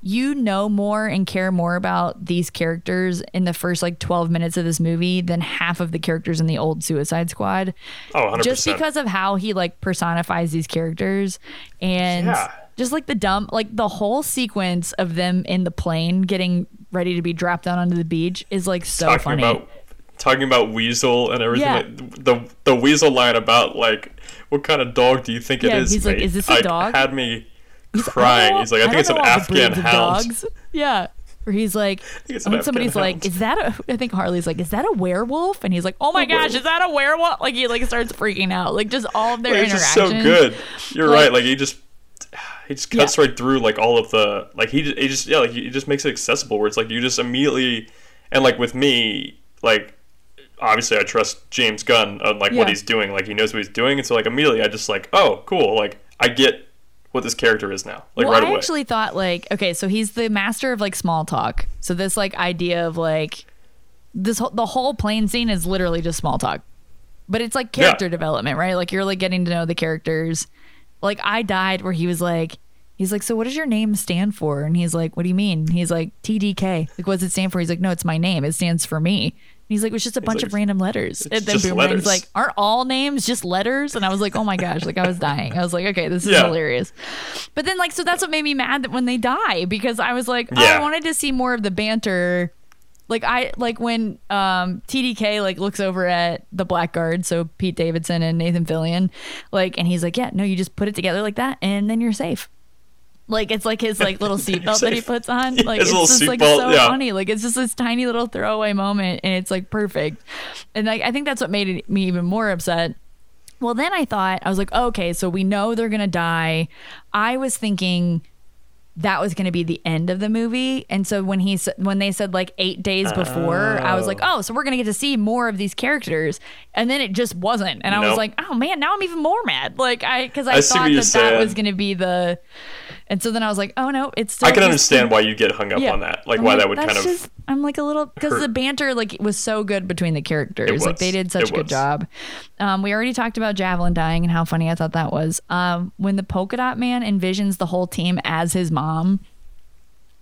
you know more and care more about these characters in the first like 12 minutes of this movie than half of the characters in the old Suicide Squad. Oh, 100%. Just because of how he like personifies these characters and Yeah. just like the dumb, like the whole sequence of them in the plane getting ready to be dropped down onto the beach is like so talking funny. about talking about weasel and everything. Yeah. Like, the the weasel line about like what kind of dog do you think Yeah, it is? he's like, "Is this a I- dog?" Had me He's crying. He's like, I, know- think it's an don't know all the Afghan hound. dogs. Yeah. Where he's like, when somebody's like, is that a, I think Harley's like, is that a werewolf? And he's like, oh my A gosh, werewolf. is that a werewolf? Like he like starts freaking out. Like just all of their Like, interactions. so good. You're Like- right. Like he just he just cuts right through like all of the like he just, he just yeah like he just makes it accessible where it's like you just immediately and like with me like obviously I trust James Gunn on like Yeah. what he's doing like he knows what he's doing and so like immediately I just like oh cool like I get what this character is now like well, right I away. actually thought like, okay, so he's the master of like small talk. So this like idea of like this whole, the whole plane scene is literally just small talk. But it's like character development, right? Like you're like getting to know the characters. Like I died where he was like he's like, "So what does your name stand for?" And he's like, "What do you mean?" He's like, "TDK." Like, what does it stand for? He's like, "No, it's my name. It stands for me." He's like, "It was just a bunch like, of random letters." And then Boomerang's like, "Aren't all names just letters?" And I was like, "Oh my gosh!" Like I was dying. I was like, "Okay, this is Yeah. hilarious." But then like, so that's what made me mad that when they die because I was like, oh, I wanted to see more of the banter like I like when um TDK like looks over at the Blackguard, so Pete Davidson and Nathan Fillion, like, and he's like, yeah, no, you just put it together like that, and then you're safe. Like it's like his like little seatbelt that he puts on. Like his it's just like seatbelt, so yeah. funny. Like it's just this tiny little throwaway moment, and it's like perfect. And like I think that's what made it, me even more upset. Well, then I thought I was like, okay, so we know they're gonna die. I was thinking that was going to be the end of the movie. And so when he when they said like 8 days before, I was like, "Oh, oh so we're going to get to see more of these characters." And then it just wasn't. And I was like, "Oh man, now I'm even more mad." Like I cuz I, I thought that that was going to be the And so then I was like, "Oh no, it's still I can understand why you get hung up Yeah. on that. Like I'm why that would kind of just- I'm like a little because the banter like was so good between the characters. Like they did such a good was. job. Um, we already talked about Javelin dying and how funny I thought that was. Um, when the polka dot man envisions the whole team as his mom,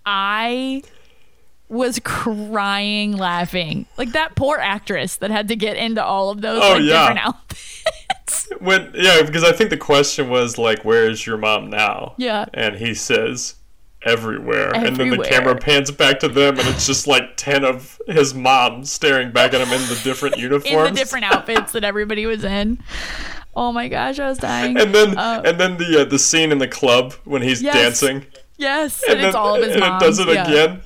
I was crying laughing. Like that poor actress that had to get into all of those Oh, like yeah. different outfits. when yeah because I think the question was like where is your mom now? Yeah. And he says everywhere. And then the camera pans back to them and it's just like 10 of his mom staring back at him in the different uniforms. in the different outfits that everybody was in. Oh my gosh, I was dying. and then Uh, and then the uh, the scene in the club when he's Yes. dancing yes, and, it's then- all of his and moms. it does it yeah. again.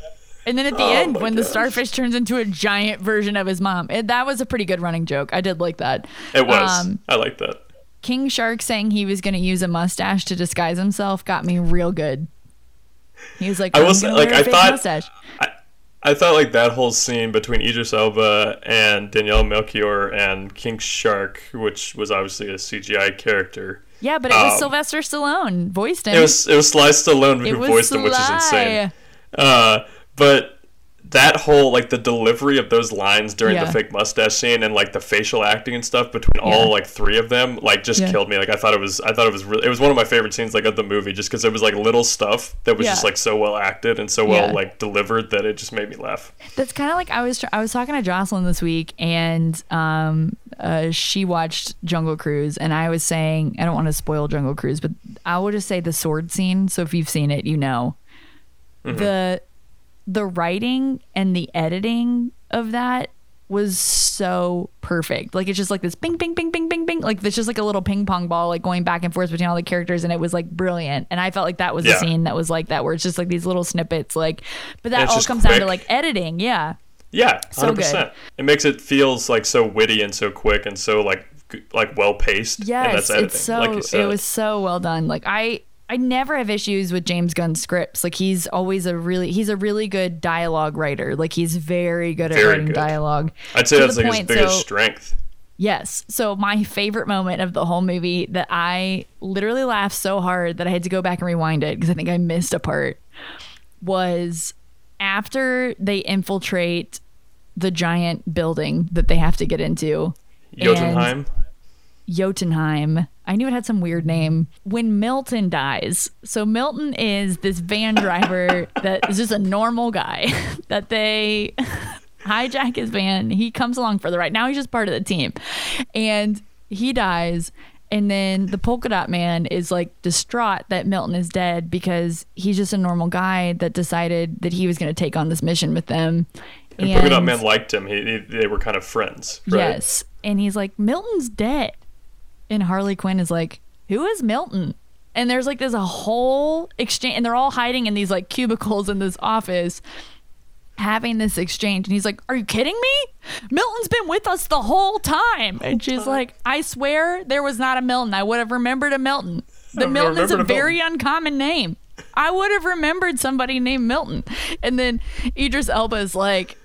And then at the Oh end, when the starfish turns into a giant version of his mom, it, that was a pretty good running joke. I did like that. It was. Um, I like that. King Shark saying he was going to use a mustache to disguise himself got me real good. He was like, I "I'm will say, like, I thought- mustache." I thought like that whole scene between Idris Elba and Daniela Melchior and King Shark, which was obviously a CGI character. Yeah, but it was um, Sylvester Stallone voiced him. It was it was Sly Stallone who was voiced him, which is insane. Uh, but that whole like the delivery of those lines during Yeah. the fake mustache scene and like the facial acting and stuff between all like three of them like just Yeah. killed me. Like I thought it was I thought it was really it was one of my favorite scenes like of the movie just because it was like little stuff that was just like so well acted and so well Yeah. like delivered that it just made me laugh. That's kind of like I was I was talking to Jocelyn this week, and um, uh, she watched Jungle Cruise, and I was saying I don't want to spoil Jungle Cruise, but I will just say the sword scene. So if you've seen it, you know the the writing and the editing of that was so perfect. Like it's just like this bing bing bing bing bing bing like it's just like a little ping pong ball like going back and forth between all the characters and it was like brilliant. And I felt like that was Yeah. a scene that was like that where it's just like these little snippets like but that all comes down to like editing. Yeah. Yeah, So hundred good. It makes it feels like so witty and so quick and so like like well paced. and Yes, that's editing, it's so like it was so well done. Like I I never have issues with James Gunn's scripts. Like he's always a really he's a really good dialogue writer. Like he's very good at Very writing good. dialogue. I'd say that's like his biggest so- strength. Yes. So my favorite moment of the whole movie that I literally laughed so hard that I had to go back and rewind it because I think I missed a part was after they infiltrate the giant building that they have to get into. Jotunheim. Jotunheim. I knew it had some weird name. When Milton dies, so Milton is this van driver that is just a normal guy that they hijack his van. He comes along for the ride. Now he's just part of the team. And he dies. And then the polka dot man is like distraught that Milton is dead because he's just a normal guy that decided that he was going to take on this mission with them. And Polka Dot Man liked him. He, he, they were kind of friends, right? Yes. And he's like, Milton's dead. And Harley Quinn is like, Who is Milton? And there's like this a whole exchange and they're all hiding in these like cubicles in this office having this exchange and he's like, Are you kidding me? Milton's been with us the whole time. And she's like, I swear there was not a Milton. I would have remembered a Milton. The Milton is a very uncommon name. I would have remembered somebody named Milton. And then Idris Elba is like,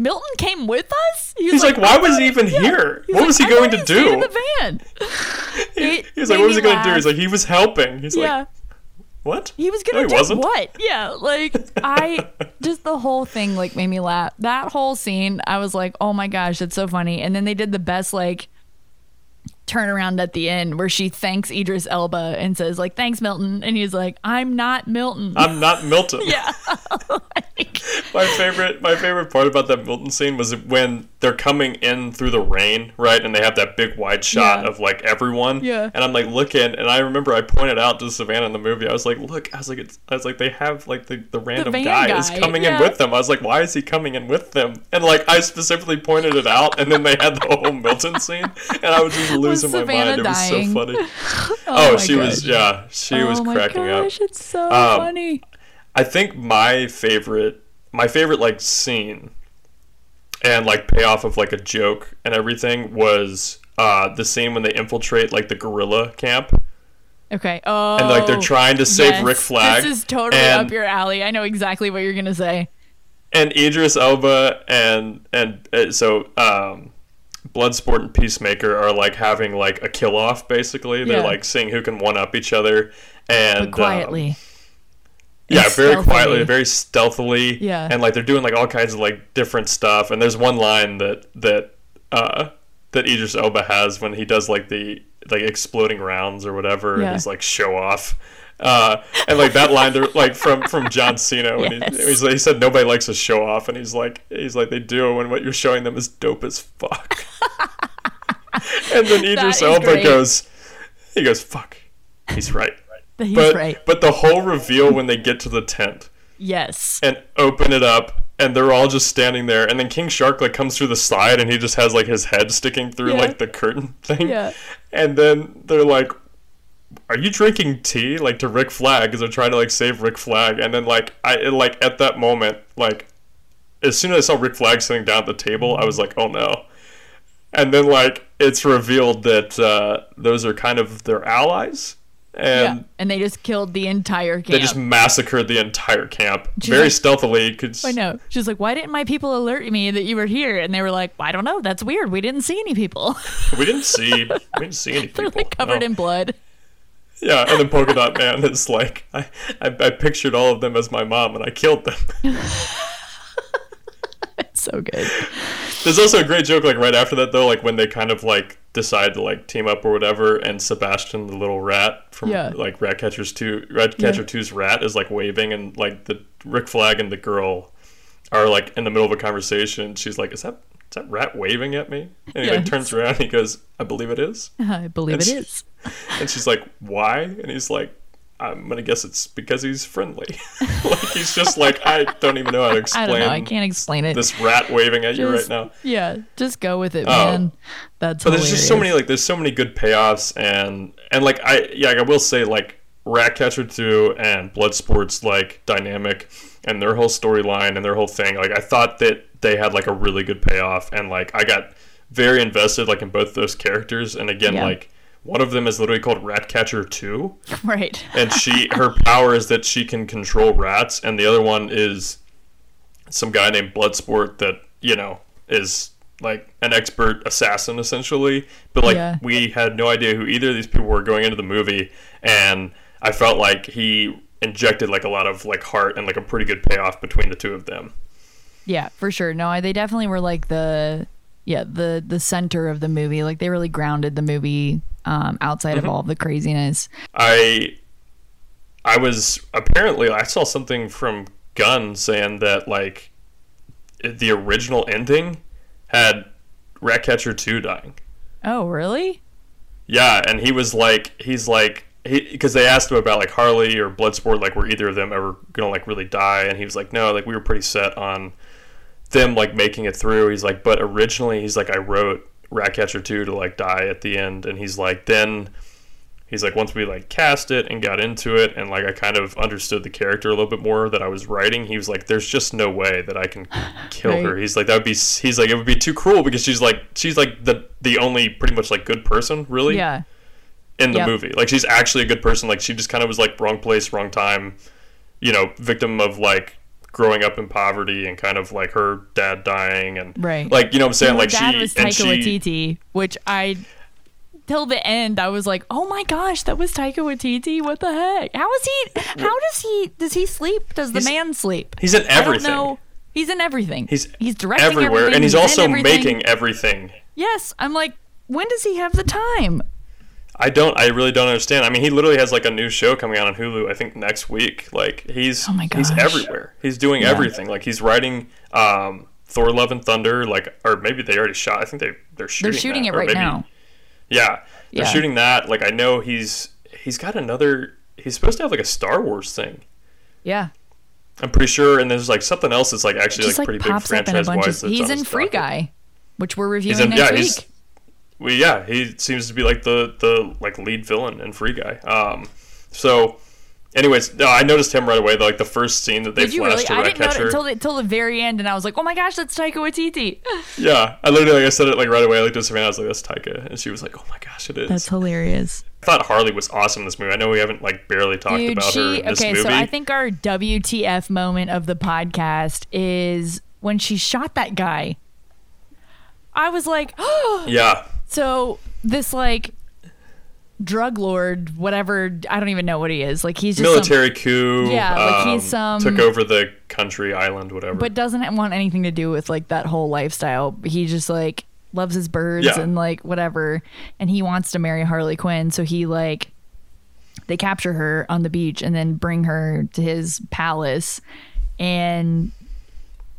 Milton came with us? He's like, why was he even here? What was he going to do? in the van. It He's like, what was he going to do? He's like, he was helping. He's yeah. like, what? He was No, gonna he do wasn't. what? Yeah, like I just the whole thing like made me laugh. That whole scene, I was like, oh my gosh, it's so funny. And then they did the best like turnaround at the end where she thanks Idris Elba and says like, thanks Milton, and he's like, I'm not Milton. I'm not Milton. yeah, my favorite my favorite part about that Milton scene was when they're coming in through the rain, right? And they have that big wide shot Yeah. of like everyone. Yeah. And I'm like looking and I remember I pointed out to Savannah in the movie, I was like, look, I was like it's I was like they have like the, the random van guy, is coming yeah. in with them. I was like, why is he coming in with them? And like I specifically pointed it out and then they had the whole Milton scene and I was just losing my Savannah mind. It was dying? so funny. Oh Oh, my she was yeah, she oh was my cracking up. gosh, It's so Um, funny. I think my favorite, my favorite like scene, and like payoff of like a joke and everything was uh, the scene when they infiltrate like the guerrilla camp Okay. Oh, and like they're trying to save yes. Rick Flag. This is totally and, up your alley. I know exactly what you're gonna say. and Idris Elba and and uh, so um, Bloodsport and Peacemaker are like having like a kill off basically. They're Yeah. like seeing who can one up each other and But quietly. um, yeah, very stealthily. quietly, very stealthily. Yeah. And like they're doing like all kinds of like different stuff. And there's one line that that uh that Idris Elba has when he does like the like exploding rounds or whatever Yeah. and he's like show off. Uh, and like that line, they're like from from John Cena when Yes. he, he said nobody likes a show off, and he's like he's like they do when what you're showing them is dope as fuck. and then Idris is Elba goes, he goes fuck, he's right. He's but right. but the whole reveal when they get to the tent Yes. and open it up and they're all just standing there and then king shark like comes through the side and he just has like his head sticking through Yeah. like the curtain thing Yeah. and then they're like are you drinking tea like to Rick Flag because they're trying to like save Rick Flag and then like I like at that moment like as soon as I saw Rick Flag sitting down at the table I was like oh no and then like it's revealed that uh, those are kind of their allies and yeah. And they just killed the entire camp. they just massacred the entire camp She's very like- stealthily cause, I know. She's like, why didn't my people alert me that you were here? And they were like, I don't know. That's weird. We didn't see any people. we didn't see we didn't see any people. They're like covered no. in blood. Yeah and then polka dot man is like I, I I pictured all of them as my mom and I killed them It's so good. There's also a great joke like right after that though, like when they kind of like decide to like team up or whatever, and Sebastian the little rat from Yeah. like Ratcatcher's two Ratcatcher 2's rat is like waving and like the Rick Flag and the girl are like in the middle of a conversation. She's like, Is that is that rat waving at me? And he like turns around and he goes, I believe it is. I believe And it she- is. And she's like, Why? And he's like, I'm gonna guess it's because he's friendly. like he's just like I don't even know how to explain. I don't know. I can't explain it. this rat waving at you right now. Yeah, just go with it, Oh. man. That's but there's just so many like there's so many good payoffs and and like I yeah I will say like Ratcatcher 2 and Bloodsport's like dynamic and their whole storyline and their whole thing like I thought that they had like a really good payoff and like I got very invested like in both those characters and again Yeah. like one of them is literally called Ratcatcher 2 Right. and she her power is that she can control rats and the other one is some guy named Bloodsport that you know is like an expert assassin essentially but like Yeah. we had no idea who either of these people were going into the movie and I felt like he injected like a lot of like heart and like a pretty good payoff between the two of them Yeah, for sure. No, I- they definitely were like the yeah, the the center of the movie. Like they really grounded the movie um outside of Mhm. all of the craziness. I I was apparently I saw something from Gunn saying that like the original ending had Ratcatcher 2 dying. Oh, really? Yeah, and he was like he's like because they asked him about like Harley or Bloodsport like were either of them ever gonna like really die and he was like no like we were pretty set on them like making it through he's like but originally he's like I wrote Ratcatcher 2 to like die at the end and he's like then he's like once we like cast it and got into it and like I kind of understood the character a little bit more that I was writing he was like there's just no way that I can kill her he's like that would be he's like it would be too cruel because she's like she's like the the only pretty much like good person really Yeah. in the Yep. movie. Like she's actually a good person. Like she just kind of was like wrong place, wrong time. You know, victim of like growing up in poverty and kind of like her dad dying and Right. like you know what I'm saying Her like dad she was and Taika she Waititi, which I till the end I was like, "Oh my gosh, that was Taika Waititi. What the heck? How is he How does he does he sleep? Does the man sleep?" he's in I don't everything. know. He's in everything. he's he's directing everywhere everything, and he's in also everything. making everything. Yes, I'm like, when does he have the time? I don't I really don't understand. I mean, he literally has like a new show coming out on Hulu I think next week. Like he's Oh my he's everywhere. He's doing Yeah. everything. Like he's writing um Thor Love and Thunder like or maybe they already shot. I think they they're shooting They're shooting that, it or right maybe- now. Yeah, they're Yeah. shooting that. Like I know he's he's got another. He's supposed to have like a Star Wars thing. Yeah. I'm pretty sure, and there's like something else that's like actually like like, pretty big pops up in a franchise wise. He's in Free Guy, which we're reviewing in, next yeah, week. He's. Well, yeah, he seems to be like the the like lead villain and Free Guy. Um, so, anyways, no, I noticed him right away. Like the first scene that they Did you really? flashed to I didn't know it Ratcatcher. until the, until the very end, and I was like, "Oh my gosh, that's Taika Waititi." Yeah, I literally like I said it like right away. I looked at Savannah, I was like, "That's Taika," and she was like, "Oh my gosh, it is." That's hilarious. I thought Harley was awesome in this movie. I know we haven't like barely talked Dude, about her she in this okay. movie. So I think our WTF moment of the podcast is when she shot that guy. I was like, oh. yeah, So this like drug lord, whatever I don't even know what he is. Like he's just some- military coup. Yeah, like he's um, some- took over the country, island, whatever. but doesn't want anything to do with like that whole lifestyle. He just like loves his birds Yeah. and like whatever, and he wants to marry Harley Quinn. So he like they capture her on the beach and then bring her to his palace, and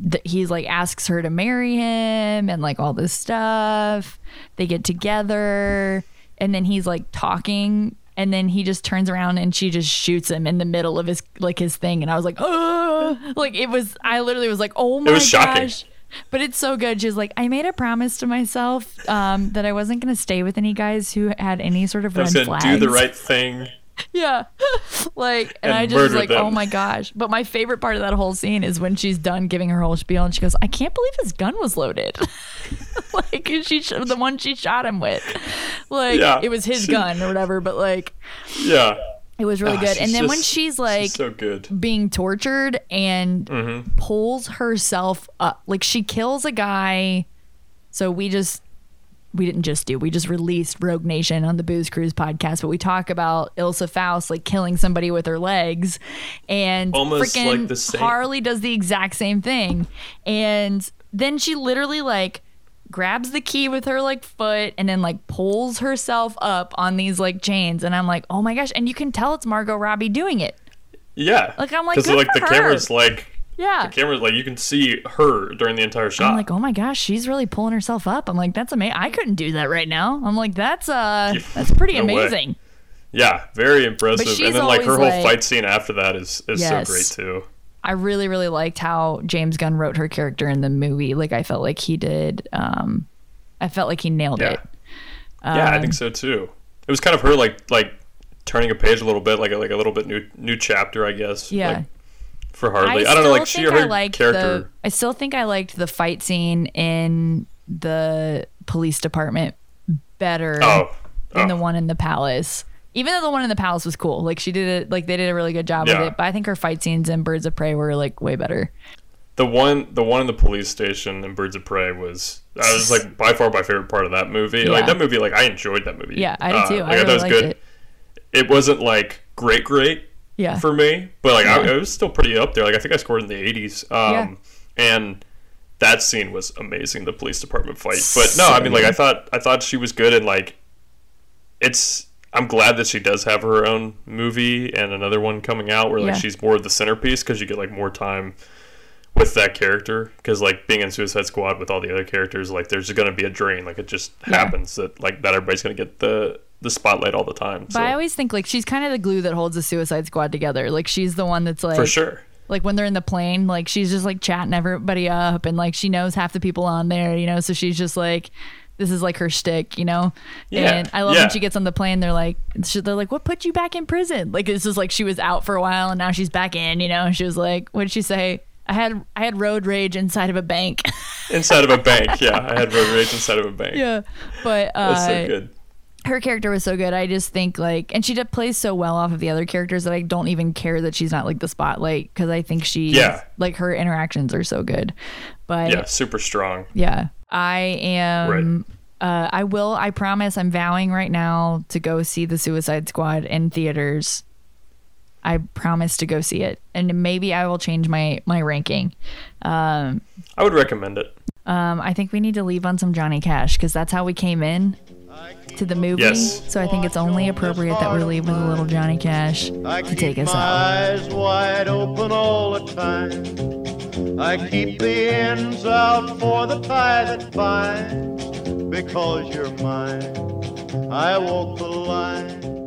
th- he's like asks her to marry him and like all this stuff. They get together, and then he's like talking. And then he just turns around and she just shoots him in the middle of his like his thing, and I was like, oh, like it was. I literally was like, oh my was shocking. gosh, But it's so good. She's like, I made a promise to myself um, that I wasn't going to stay with any guys who had any sort of I red was gonna flags. do the right thing. Yeah. like, and, And I just was like, them. oh my gosh. But my favorite part of that whole scene is when she's done giving her whole spiel and she goes, I can't believe his gun was loaded. like, she sh- the one she shot him with. Like, Yeah, it was his she- gun or whatever, but like, Yeah. it was really Ah, good. And she's then when she's like, so good. being tortured and Mhm. pulls herself up. Like she kills a guy. So we just we didn't just do. We just released Rogue Nation on the Booze Cruise podcast, but we talk about Ilsa Faust like killing somebody with her legs, and Almost freaking like the same. Harley does the exact same thing, and then she literally like grabs the key with her like foot and then like pulls herself up on these like chains, and I'm like, oh my gosh! And you can tell it's Margot Robbie doing it. Yeah. Like, I'm like, because like the her. camera's like Yeah. the camera's like you can see her during the entire shot. I'm like, oh my gosh, she's really pulling herself up. I'm like, that's amazing. I couldn't do that right now. I'm like, that's uh, that's pretty No way. amazing. yeah, very impressive. And then like her whole like- fight scene after that is is Yes. so great too. I really, really liked how James Gunn wrote her character in the movie. Like, I felt like he did. Um, I felt like he nailed Yeah. it. yeah, I Um, think so too. It was kind of her like like turning a page a little bit, like a, like a little bit new new chapter, I guess. Yeah. like, for Harley, I, don't know, like she think her I character. The, I still think I liked the fight scene in the police department better Oh. than Oh. the one in the palace. Even though the one in the palace was cool, like she did it, like they did a really good job Yeah. with it. But I think her fight scenes in Birds of Prey were like way better. The one, the one in the police station in Birds of Prey was that was like by far my favorite part of that movie. Like that movie, like I enjoyed that movie. Yeah, I did uh, too. I like, thought really it was liked good. it. It wasn't like great, great. Yeah. For me, but like I, Yeah. it was still pretty up there. Like I think I scored in the 80s. Um, and that scene was amazing. The police department fight. But no, I mean, like I thought, I thought she was good and like it's. I'm glad that she does have her own movie and another one coming out where like Yeah. she's more of the centerpiece because you get like more time with that character because like being in Suicide Squad with all the other characters like there's gonna be a drain like it just Yeah. happens that like that everybody's gonna get the the spotlight all the time But so I always think like she's kind of the glue that holds the Suicide Squad together. Like she's the one that's like for sure like when they're in the plane, like she's just like chatting everybody up and like she knows half the people on there, you know, so she's just like this is like her shtick, you know. Yeah, And I love yeah. when she gets on the plane. They're like, they're like, "What put you back in prison?" Like it's just like she was out for a while and now she's back in, you know. She was like, "What did she say?" I had I had road rage inside of a bank. inside of a bank yeah I had road rage inside of a bank yeah, but uh, that's so good her character was so good. I just think like, and she did plays so well off of the other characters that I don't even care that she's not like the spotlight because I think she, Yeah. like her interactions are so good. But yeah super strong yeah, I am. Uh, I will. I promise. I'm vowing right now to go see the Suicide Squad in theaters. I promise to go see it, and maybe I will change my my ranking. Um, I would recommend it um, I think we need to leave on some Johnny Cash because that's how we came in to the movie. Yes. So I think it's only appropriate that we leave with a little Johnny Cash to take us out. eyes wide open all the time. I keep the ends out for the tie that binds. Because you're mine, I walk the line.